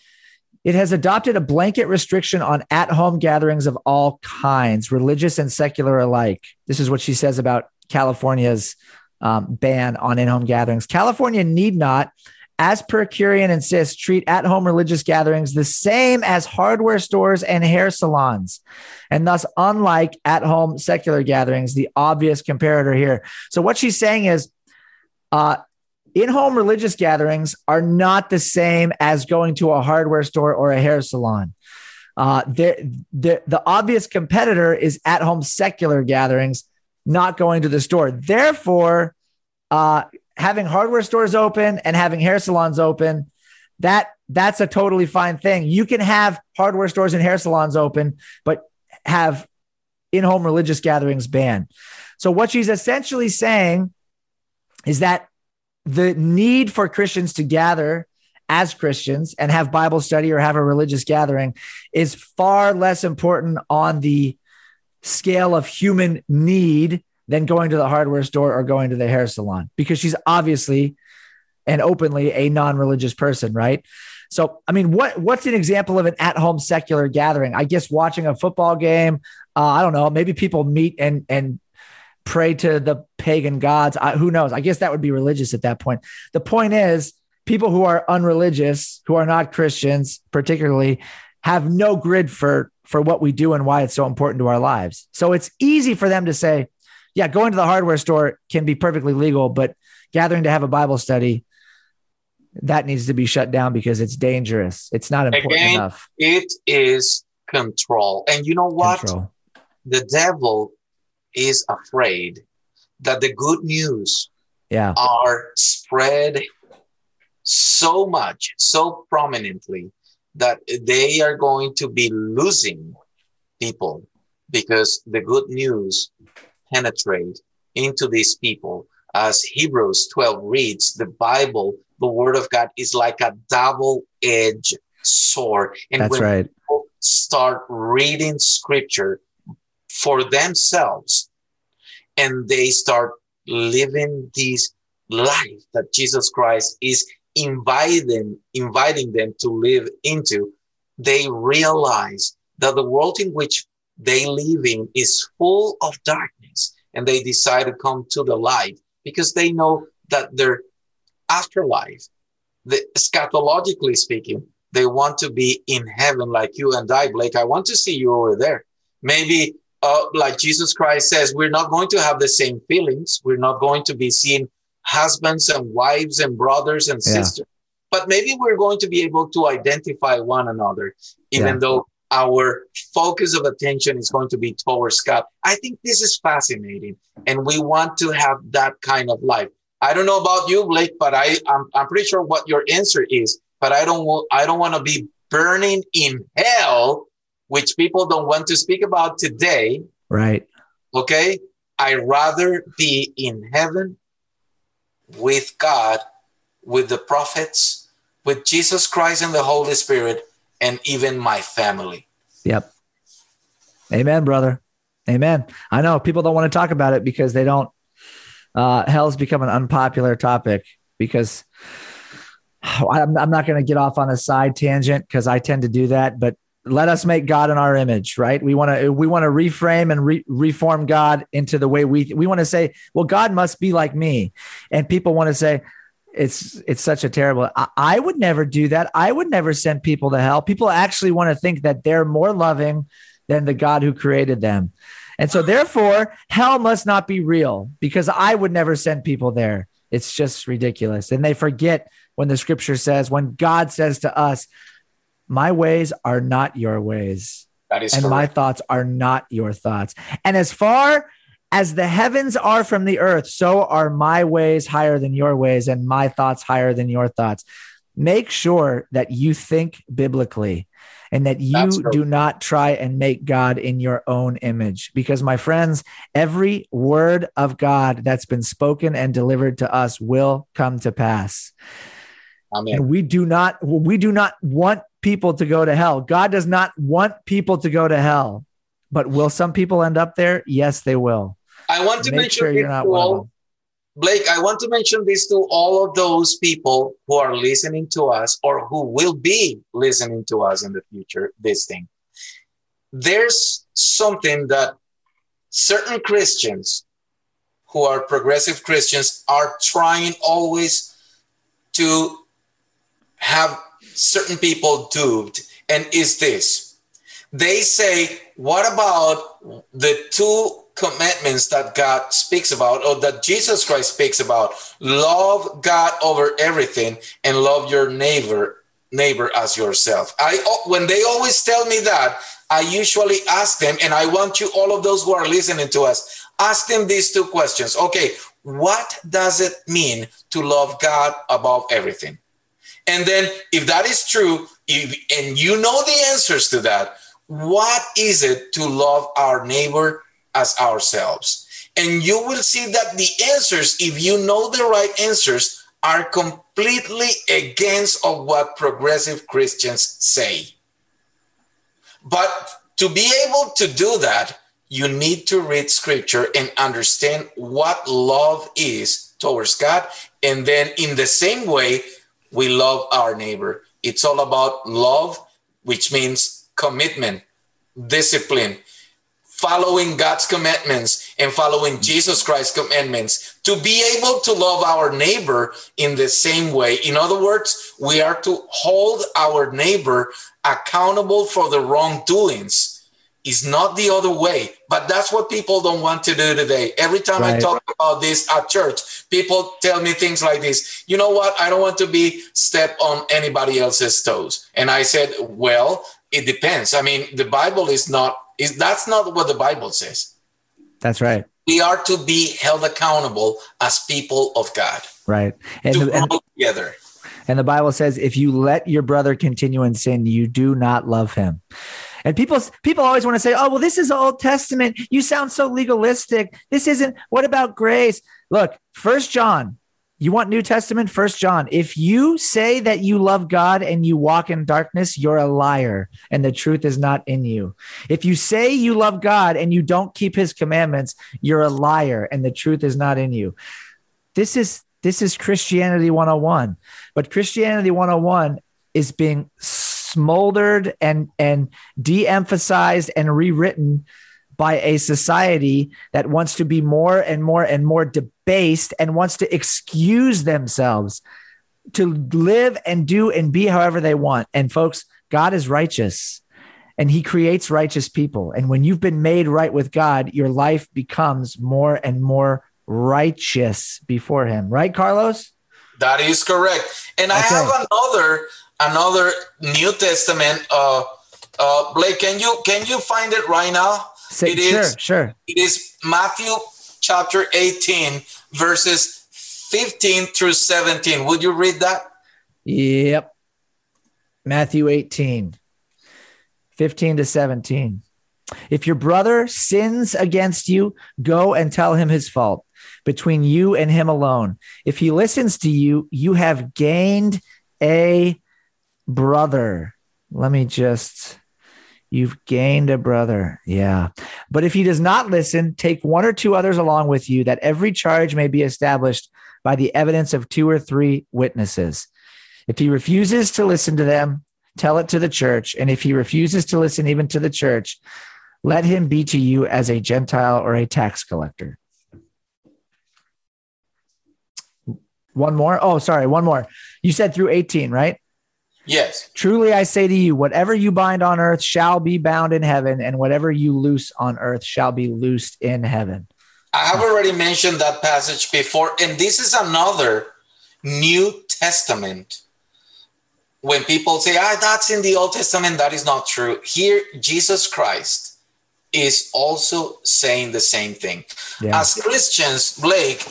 it has adopted a blanket restriction on at home gatherings of all kinds, religious and secular alike. This is what she says about California's um, ban on in home gatherings. California need not, as per curiam insists, treat at home religious gatherings the same as hardware stores and hair salons, and thus, unlike at home secular gatherings, the obvious comparator here. So, what she's saying is, uh, in home religious gatherings are not the same as going to a hardware store or a hair salon. Uh, the, the, the obvious competitor is at home secular gatherings, not going to the store. Therefore, uh, having hardware stores open and having hair salons open, that that's a totally fine thing. You can have hardware stores and hair salons open, but have in-home religious gatherings banned. So what she's essentially saying is that the need for Christians to gather as Christians and have Bible study or have a religious gathering is far less important on the scale of human need than going to the hardware store or going to the hair salon because she's obviously and openly a non-religious person, right? So, I mean, what what's an example of an at-home secular gathering? I guess watching a football game. Uh, I don't know. Maybe people meet and and pray to the pagan gods. I, who knows? I guess that would be religious at that point. The point is, people who are unreligious, who are not Christians, particularly, have no grid for for what we do and why it's so important to our lives. So it's easy for them to say, "Yeah, going to the hardware store can be perfectly legal, but gathering to have a Bible study." That needs to be shut down because it's dangerous. It's not important Again, enough. It is control. And you know what? Control. The devil is afraid that the good news yeah. are spread so much, so prominently that they are going to be losing people because the good news penetrate into these people. As Hebrews 12 reads, the Bible, the word of God is like a double-edged sword. And That's when right. people start reading scripture for themselves and they start living this life that Jesus Christ is inviting inviting them to live into, they realize that the world in which they live in is full of darkness, and they decide to come to the light because they know that their afterlife, the, eschatologically speaking, they want to be in heaven like you and I, Blake. I want to see you over there. Maybe, uh, like Jesus Christ says, we're not going to have the same feelings. We're not going to be seeing husbands and wives and brothers and yeah. sisters. But maybe we're going to be able to identify one another, even yeah. though our focus of attention is going to be towards God. I think this is fascinating, and we want to have that kind of life. I don't know about you, Blake, but I, I'm, I'm pretty sure what your answer is. But I don't I don't want to be burning in hell, which people don't want to speak about today. Right. Okay. I rather be in heaven with God, with the prophets, with Jesus Christ and the Holy Spirit, and even my family. Yep. Amen, brother. Amen. I know people don't want to talk about it because they don't. Uh, hell's become an unpopular topic because [SIGHS] I'm, I'm not going to get off on a side tangent because I tend to do that. But let us make God in our image, right? We want to we want to reframe and re- reform God into the way we we want to say, well, God must be like me, and people want to say, it's it's such a terrible. I, I would never do that. I would never send people to hell. People actually want to think that they're more loving than the God who created them, and so therefore, hell must not be real because I would never send people there. It's just ridiculous, and they forget when the Scripture says, when God says to us my ways are not your ways. That is and correct. my thoughts are not your thoughts. And as far as the heavens are from the earth, so are my ways higher than your ways, and my thoughts higher than your thoughts. Make sure that you think biblically and that you do not try and make God in your own image. Because, my friends, every word of God that's been spoken and delivered to us will come to pass. Amen. And we do not we do not want people to go to hell. God does not want people to go to hell. But will some people end up there? Yes, they will. I want to Make mention sure you're not all, Blake, I want to mention this to all of those people who are listening to us or who will be listening to us in the future, this thing. There's something that certain Christians who are progressive Christians are trying always to have certain people duped, and is this. They say, what about the two commandments that God speaks about or that Jesus Christ speaks about? Love God over everything and love your neighbor neighbor as yourself. I when they always tell me that, I usually ask them and I want you all of those who are listening to us, ask them these two questions. Okay, what does it mean to love God above everything? And then, if that is true, if, and you know the answers to that, what is it to love our neighbor as ourselves? And you will see that the answers, if you know the right answers, are completely against of what progressive Christians say. But to be able to do that, you need to read scripture and understand what love is towards God. And then, in the same way, we love our neighbor. It's all about love, which means commitment, discipline, following God's commandments and following mm-hmm. Jesus Christ's commandments to be able to love our neighbor in the same way. In other words, we are to hold our neighbor accountable for the wrongdoings is not the other way. But that's what people don't want to do today. Every time right. I talk about this at church, people tell me things like this. You know what? I don't want to be step on anybody else's toes. And I said, well, it depends. I mean, the Bible is not is that's not what the Bible says. That's right. We are to be held accountable as people of God. Right. And, to and, together. And the Bible says, if you let your brother continue in sin, you do not love him. And people people always want to say, "Oh, well, this is Old Testament. You sound so legalistic. This isn't. What about grace?" Look, First John. You want New Testament? First John. If you say that you love God and you walk in darkness, you're a liar, and the truth is not in you. If you say you love God and you don't keep His commandments, you're a liar, and the truth is not in you. This is this is Christianity 101. But Christianity 101 is being smoldered and and de-emphasized and rewritten by a society that wants to be more and more and more debased and wants to excuse themselves to live and do and be however they want. And folks, God is righteous and he creates righteous people. And when you've been made right with God, your life becomes more and more righteous before him. Right, Carlos? That is correct. And okay. I have another another New Testament. Uh, uh, Blake, can you can you find it right now? Say, it sure, is, sure. It is Matthew chapter 18, verses 15 through 17. Would you read that? Yep. Matthew 18, 15 to 17. If your brother sins against you, go and tell him his fault between you and him alone. If he listens to you, you have gained a brother. Let me just, you've gained a brother. Yeah. But if he does not listen, take one or two others along with you, that every charge may be established by the evidence of two or three witnesses. If he refuses to listen to them, tell it to the church. And if he refuses to listen even to the church, let him be to you as a Gentile or a tax collector. One more. Oh, sorry. One more. You said through 18, right? Yes. Truly I say to you, whatever you bind on earth shall be bound in heaven, and whatever you loose on earth shall be loosed in heaven. I have already mentioned that passage before, and this is another New Testament. When people say, ah, that's in the Old Testament, that is not true. Here, Jesus Christ is also saying the same thing. Yeah. As Christians, Blake,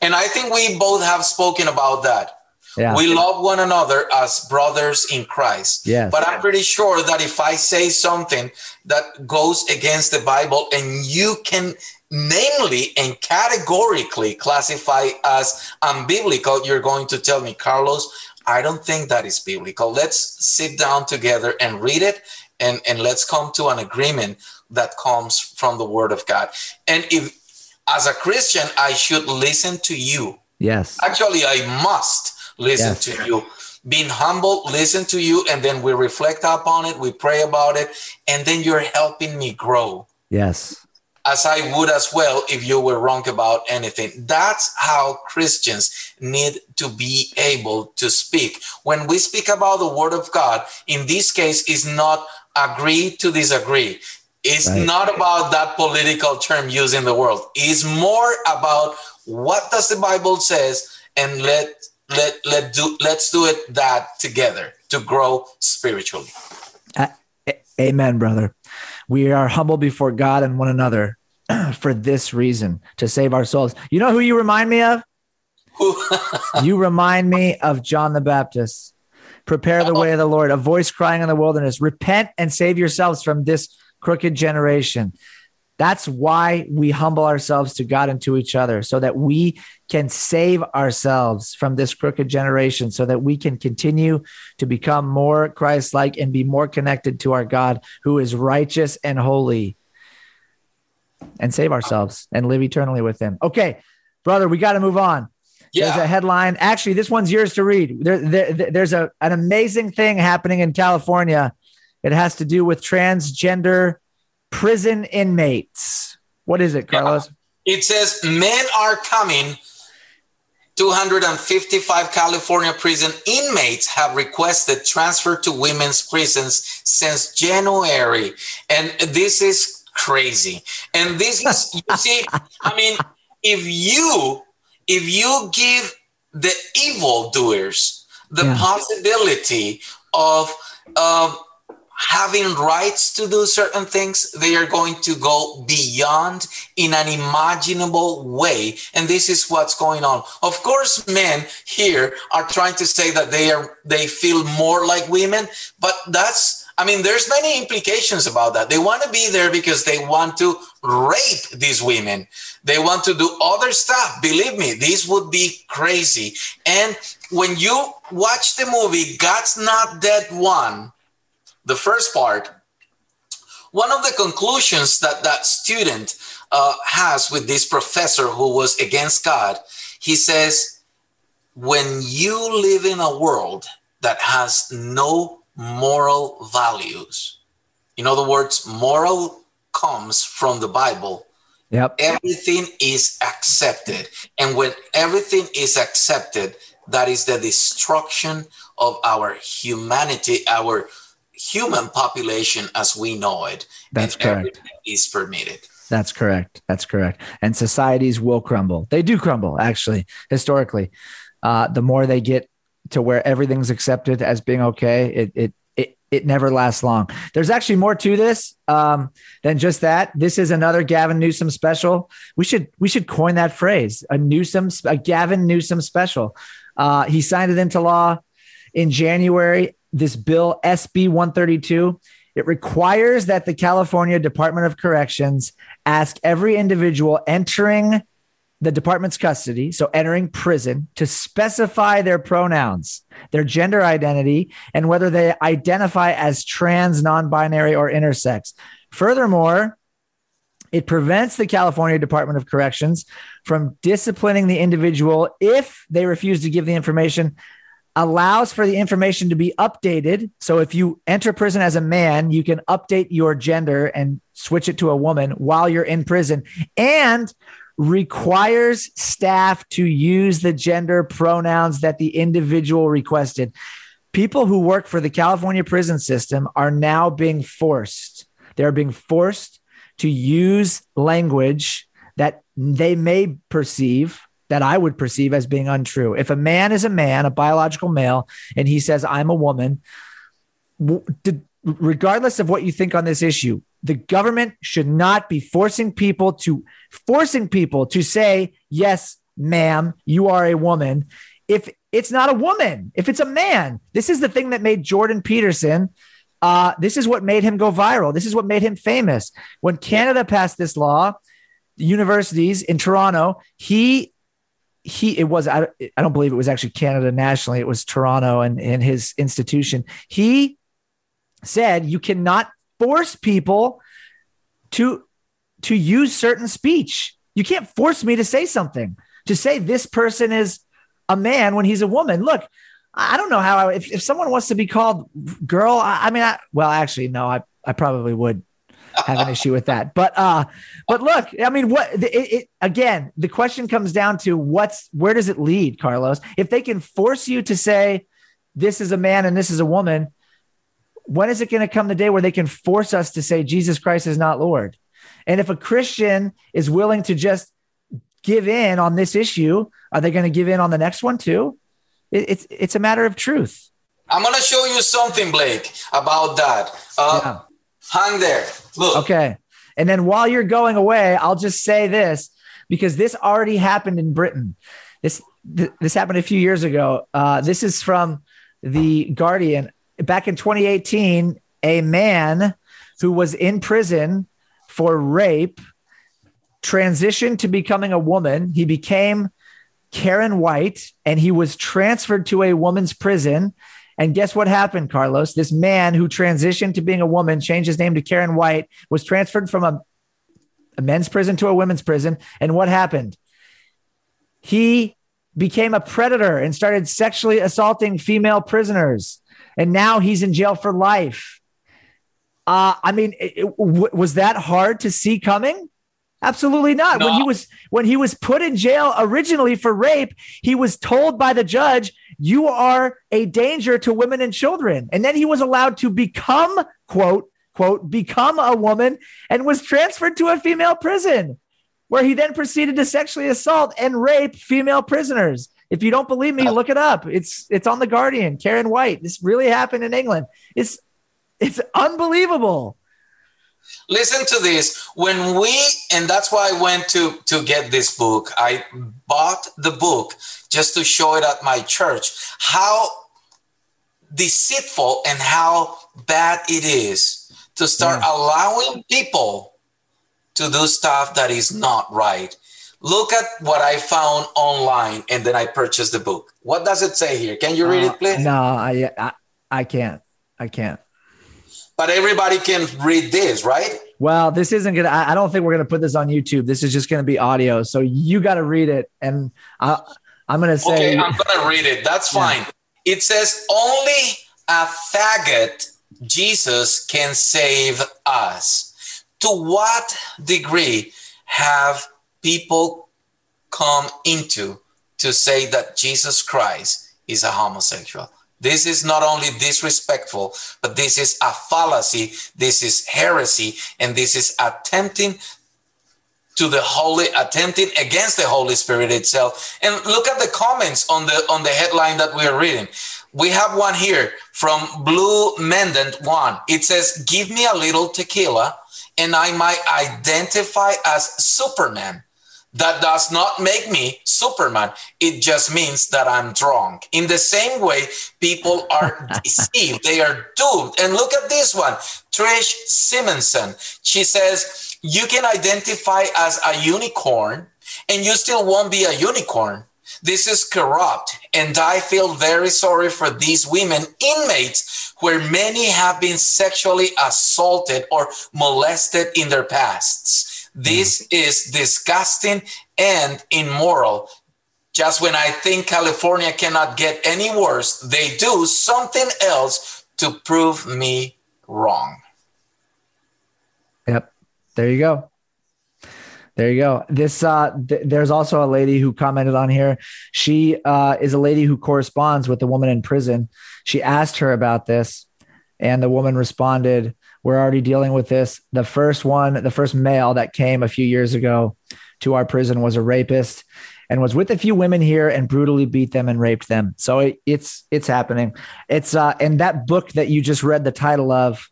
and I think we both have spoken about that yeah. We love one another as brothers in Christ. Yeah. But I'm pretty sure that if I say something that goes against the Bible and you can namely and categorically classify as unbiblical, you're going to tell me, Carlos, I don't think that is biblical. Let's sit down together and read it and, and let's come to an agreement that comes from the word of God. And if as a Christian, I should listen to you. Yes. Actually, I must listen to you. Being humble, listen to you, and then we reflect upon it, we pray about it, and then you're helping me grow. Yes. As I would as well if you were wrong about anything. That's how Christians need to be able to speak. When we speak about the Word of God, in this case, is not agree to disagree. It's right. not about that political term used in the world. It's more about what does the Bible says and let let let do let's do it that together to grow spiritually. Amen brother. We are humble before god and one another [CLEARS THROAT] for this reason to save our souls. You know who you remind me of? [LAUGHS] You remind me of john the baptist. Prepare the way of the lord a voice crying in the wilderness. Repent and save yourselves from this crooked generation that's why we humble ourselves to God and to each other so that we can save ourselves from this crooked generation, so that we can continue to become more Christ like and be more connected to our God who is righteous and holy and save ourselves and live eternally with Him. Okay, brother, we got to move on. Yeah. There's a headline. Actually, this one's yours to read. There, there, there's a, an amazing thing happening in California. It has to do with transgender prison inmates. What is it, Carlos? Yeah. It says men are coming. 255 California prison inmates have requested transfer to women's prisons since January. And this is crazy. And this is, you [LAUGHS] see, I mean, if you, if you give the evil doers the yeah. possibility of, of having rights to do certain things, they are going to go beyond in an imaginable way. And this is what's going on. Of course, men here are trying to say that they are they feel more like women, but that's I mean, there's many implications about that. They want to be there because they want to rape these women. They want to do other stuff. Believe me, this would be crazy. And when you watch the movie God's Not Dead One, the first part, one of the conclusions that that student uh, has with this professor who was against God, he says, when you live in a world that has no moral values. In other words, moral comes from the Bible. Yep. Everything is accepted. And when everything is accepted, that is the destruction of our humanity, our human population as we know it. That's correct. Is permitted. That's correct. That's correct. And societies will crumble. They do crumble, actually, historically. Uh, the more they get to where everything's accepted as being okay, it it it it never lasts long. There's actually more to this um, than just that. This is another Gavin Newsom special. We should we should coin that phrase a Newsom a Gavin Newsom special. Uh, he signed it into law in January. This bill SB 132 it requires that the California Department of Corrections ask every individual entering the department's custody, so entering prison, to specify their pronouns, their gender identity, and whether they identify as trans, non binary, or intersex. Furthermore, it prevents the California Department of Corrections from disciplining the individual if they refuse to give the information, allows for the information to be updated. So if you enter prison as a man, you can update your gender and switch it to a woman while you're in prison, and requires staff to use the gender pronouns that the individual requested. People who work for the California prison system are now being forced. They're being forced to use language that they may perceive that I would perceive as being untrue. If a man is a man, a biological male, and he says, I'm a woman, regardless of what you think on this issue, the government should not be forcing people to forcing people to say, yes, ma'am, you are a woman. If it's not a woman, if it's a man, this is the thing that made Jordan Peterson. Uh, this is what made him go viral. This is what made him famous. When Canada passed this law, universities in Toronto, he he it was I, I don't believe it was actually Canada nationally. It was Toronto and, and his institution. He said you cannot force people to to use certain speech. You can't force me to say something. To say this person is a man when he's a woman. Look, I don't know how I, if, if someone wants to be called girl, I, I mean, I, well, actually, no, I, I probably would have an issue with that. But, uh, but look, I mean, what it, it, again, the question comes down to what's, where does it lead, Carlos? If they can force you to say this is a man and this is a woman, when is it going to come the day where they can force us to say Jesus Christ is not Lord? And if a Christian is willing to just give in on this issue, are they going to give in on the next one too? It, it's it's a matter of truth. I'm going to show you something, Blake, about that. Uh, yeah. Hang there. Look. Okay. And then while you're going away, I'll just say this because this already happened in Britain. This th- this happened a few years ago. Uh, this is from the Guardian. Back in 2018, a man who was in prison for rape, transitioned to becoming a woman. He became Karen White and he was transferred to a woman's prison. And guess what happened, Carlos? This man who transitioned to being a woman, changed his name to Karen White, was transferred from a, a men's prison to a women's prison. And what happened? He became a predator and started sexually assaulting female prisoners. And now he's in jail for life. Uh, I mean, it, it, w- was that hard to see coming? Absolutely not. No. When he was when he was put in jail originally for rape, he was told by the judge, "You are a danger to women and children." And then he was allowed to become quote quote become a woman and was transferred to a female prison, where he then proceeded to sexually assault and rape female prisoners. If you don't believe me, oh. look it up. It's it's on the Guardian. Karen White. This really happened in England. It's It's unbelievable. Listen to this. When we, and that's why I went to to get this book. I bought the book just to show it at my church. How deceitful and how bad it is to start yeah. allowing people to do stuff that is not right. Look at what I found online, and then I purchased the book. What does it say here? Can you read uh, it, please? No, I, I I can't. I can't. But everybody can read this, right? Well, this isn't gonna. I, don't think we're gonna put this on YouTube. This is just gonna be audio. So you got to read it, and I, I'm gonna say. Okay, I'm gonna read it. That's fine. Yeah. It says only a faggot Jesus can save us. To what degree have people come into to say that Jesus Christ is a homosexual? This is not only disrespectful, but this is a fallacy, this is heresy, and this is attempting to the holy attempting against the holy spirit itself and look at the comments on the on the headline that we are reading we have one here from Blue Mendant One. It says, Give me a little tequila and I might identify as Superman. That does not make me Superman. It just means that I'm drunk. In the same way, people are [LAUGHS] deceived, they are doomed. And look at this one Trish Simonson. She says, You can identify as a unicorn and you still won't be a unicorn. This is corrupt, and I feel very sorry for these women inmates where many have been sexually assaulted or molested in their pasts. This is disgusting and immoral. Just when I think California cannot get any worse, they do something else to prove me wrong. Yep. There you go. There you go. This uh, th- there's also a lady who commented on here. She uh, is a lady who corresponds with the woman in prison. She asked her about this, and the woman responded, "We're already dealing with this. The first one, the first male that came a few years ago to our prison was a rapist." and was with a few women here and brutally beat them and raped them. So it, it's it's happening. It's uh and that book that you just read the title of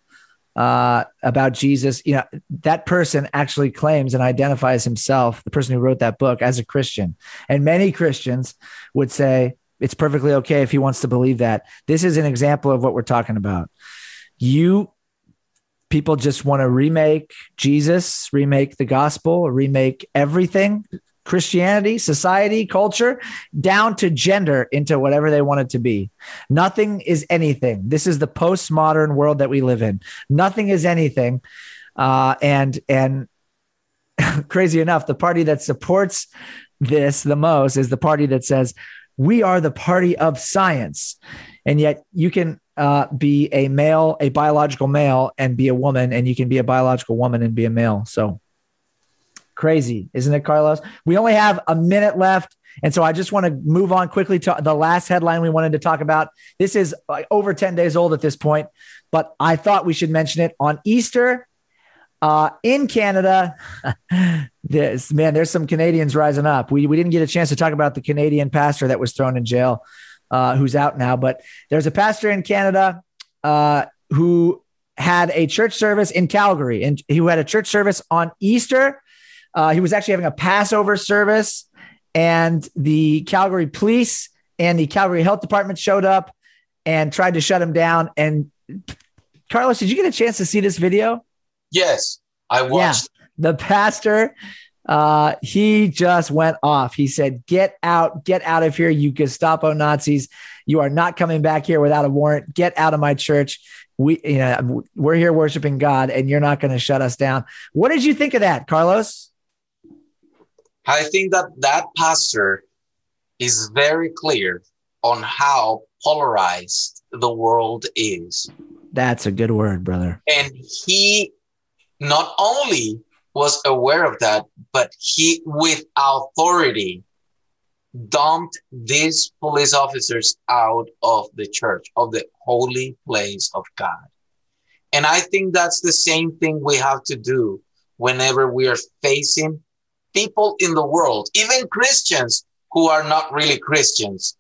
uh, about Jesus, you know, that person actually claims and identifies himself, the person who wrote that book, as a Christian. And many Christians would say it's perfectly okay if he wants to believe that. This is an example of what we're talking about. You people just want to remake Jesus, remake the gospel, remake everything Christianity, society, culture, down to gender into whatever they want it to be. Nothing is anything. This is the postmodern world that we live in. Nothing is anything. Uh, and and [LAUGHS] crazy enough, the party that supports this the most is the party that says we are the party of science, and yet you can uh, be a male, a biological male, and be a woman, and you can be a biological woman and be a male. So Crazy, isn't it, Carlos? We only have a minute left. And so I just want to move on quickly to the last headline we wanted to talk about. This is over 10 days old at this point, but I thought we should mention it on Easter uh, in Canada. [LAUGHS] this man, there's some Canadians rising up. We, we didn't get a chance to talk about the Canadian pastor that was thrown in jail, uh, who's out now, but there's a pastor in Canada uh, who had a church service in Calgary and he had a church service on Easter uh, he was actually having a Passover service, and the Calgary police and the Calgary Health Department showed up and tried to shut him down. And Carlos, did you get a chance to see this video? Yes, I watched. Yeah, the pastor, uh, he just went off. He said, "Get out! Get out of here, you Gestapo Nazis! You are not coming back here without a warrant. Get out of my church." We, you know, we're here worshiping God, and you're not going to shut us down. What did you think of that, Carlos? I think that that pastor is very clear on how polarized the world is. That's a good word, brother. And he not only was aware of that, but he, with authority, dumped these police officers out of the church, of the holy place of God. And I think that's the same thing we have to do whenever we are facing people in the world, even Christians who are not really Christians,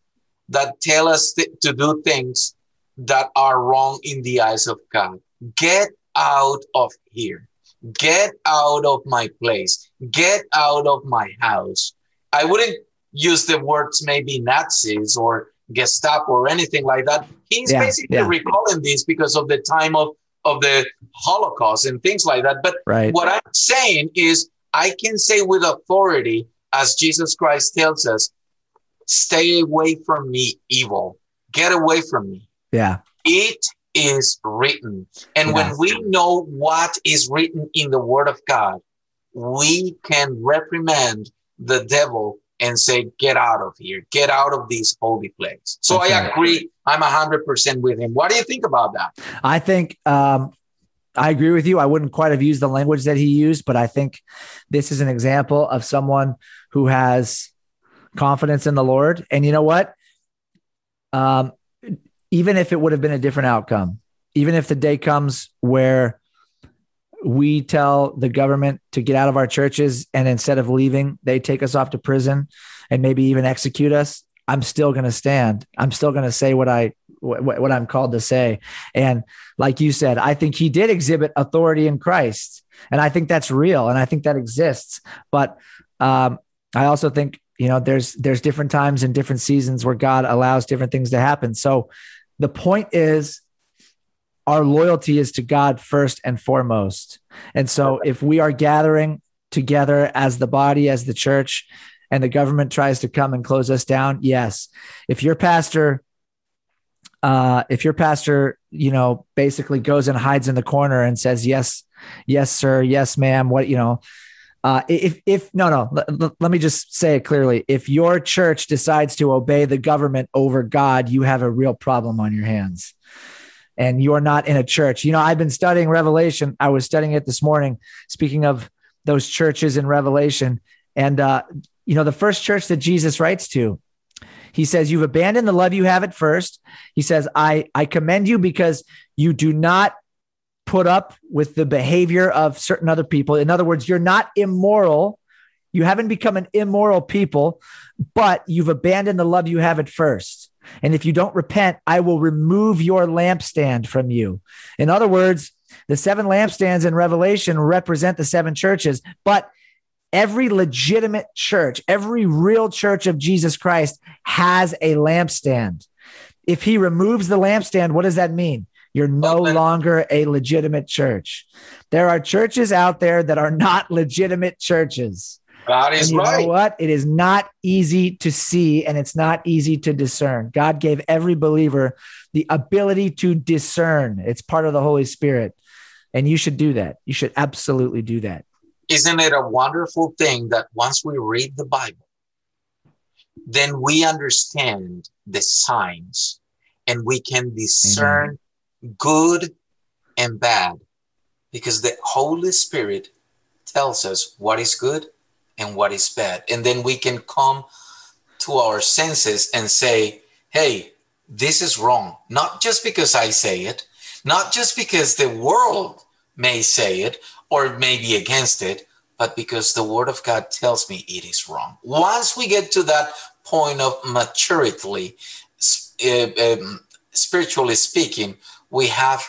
that tell us th- to do things that are wrong in the eyes of God. get out of here. Get out of my place. Get out of my house. I wouldn't use the words maybe Nazis or Gestapo or anything like that. He's yeah, basically yeah. recalling this because of the time of, of the Holocaust and things like that. But right. what I'm saying is, I can say with authority, as Jesus Christ tells us, stay away from me, evil. Get away from me. Yeah. It is written. And when we know what is written in the Word of God, we can reprimand the devil and say, get out of here, get out of this holy place. So That's I agree. I'm 100% with him. What do you think about that? I think, um, I agree with you. I wouldn't quite have used the language that he used, but I think this is an example of someone who has confidence in the Lord. And you know what? Um, even if it would have been a different outcome, even if the day comes where we tell the government to get out of our churches and instead of leaving, they take us off to prison and maybe even execute us, I'm still going to stand. I'm still going to say what I what, what I'm called to say. And like you said, I think he did exhibit authority in Christ, and I think that's real, and I think that exists. But um, I also think you know there's there's different times and different seasons where God allows different things to happen. So the point is our loyalty is to God first and foremost. And so if we are gathering together as the body, as the church, and the government tries to come and close us down, yes. If your pastor, uh, if your pastor, you know, basically goes and hides in the corner and says, yes, yes, sir, yes, ma'am, what, you know, uh, if if no no let, let me just say it clearly. If your church decides to obey the government over god you have a real problem on your hands. And you are not in a church. You know i've been studying revelation. I was studying it this morning speaking of those churches in revelation. And uh, you know the first church that jesus writes to he says you've abandoned the love you have at first. He says i i commend you because you do not put up with the behavior of certain other people. In other words, you're not immoral. You haven't become an immoral people, but you've abandoned the love you have at first. And if you don't repent, I will remove your lampstand from you. In other words, the seven lampstands in Revelation represent the seven churches, but every legitimate church, every real church of Jesus Christ has a lampstand. If he removes the lampstand, what does that mean? You're no longer a legitimate church. There are churches out there that are not legitimate churches. That is you right. Know what? It is not easy to see and it's not easy to discern. God gave every believer the ability to discern. It's part of the Holy Spirit. And you should do that. You should absolutely do that. Isn't it a wonderful thing that once we read the Bible, then we understand the signs and we can discern Amen good and bad because the Holy Spirit tells us what is good and what is bad. And then we can come to our senses and say, hey, this is wrong. Not just because I say it, not just because the world may say it or may be against it, but because the Word of God tells me it is wrong. Once we get to that point of maturity, uh, um, spiritually speaking, we have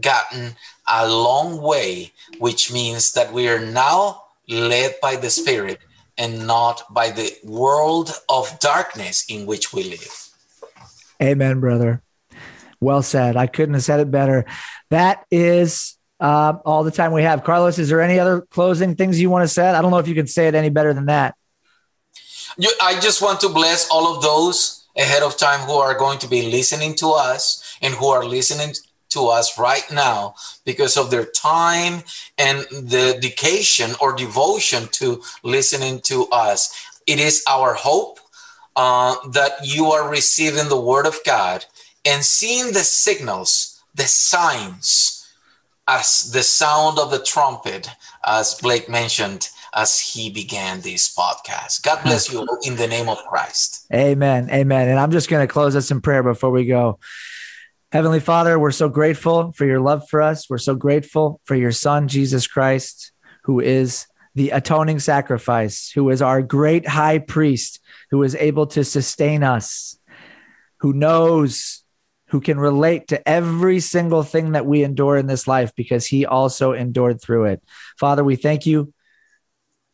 gotten a long way, which means that we are now led by the Spirit and not by the world of darkness in which we live. Amen, brother. Well said. I couldn't have said it better. That is uh, all the time we have. Carlos, is there any other closing things you want to say? I don't know if you can say it any better than that. I just want to bless all of those ahead of time who are going to be listening to us and who are listening to us right now because of their time and the dedication or devotion to listening to us. It is our hope uh, that you are receiving the word of God and seeing the signals, the signs, as the sound of the trumpet, as Blake mentioned as he began this podcast. God bless you in the name of Christ. Amen. Amen. And I'm just going to close us in prayer before we go. Heavenly Father, we're so grateful for your love for us. We're so grateful for your Son, Jesus Christ, who is the atoning sacrifice, who is our great high priest, who is able to sustain us, who knows who can relate to every single thing that we endure in this life because he also endured through it. Father, we thank you.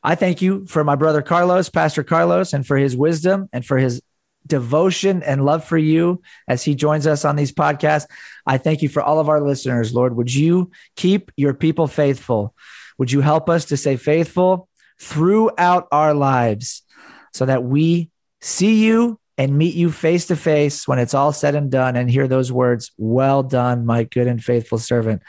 I thank you for my brother Carlos, Pastor Carlos, and for his wisdom and for his devotion and love for you as he joins us on these podcasts. I thank you for all of our listeners, Lord. Would you keep your people faithful? Would you help us to stay faithful throughout our lives so that we see you and meet you face to face when it's all said and done and hear those words, Well done, my good and faithful servant.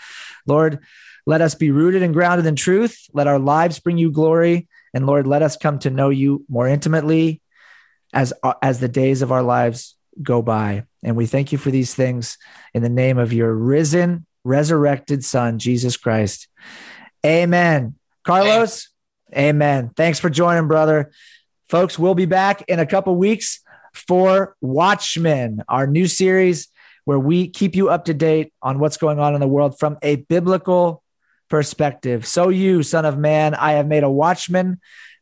Lord, let us be rooted and grounded in truth. Let our lives bring you glory. And Lord, let us come to know you more intimately as, uh, as the days of our lives go by. And we thank you for these things in the name of your risen, resurrected Son, Jesus Christ. Amen. Carlos, amen. amen. Thanks for joining, brother. Folks, we'll be back in a couple weeks for Watchmen, our new series where we keep you up to date on what's going on in the world from a biblical perspective. So, you, Son of Man, I have made a watchman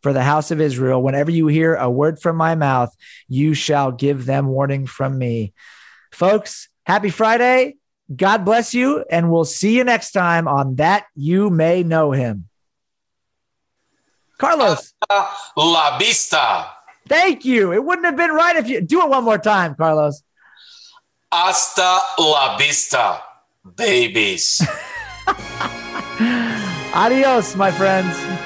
for the house of Israel. Whenever you hear a word from my mouth, you shall give them warning from me. Folks, happy Friday. God bless you, and we'll see you next time on That You May Know Him. Carlos. [LAUGHS] La vista. Thank you. It wouldn't have been right if you do it one more time, Carlos. Hasta la vista, babies. [LAUGHS] Adios, my friends.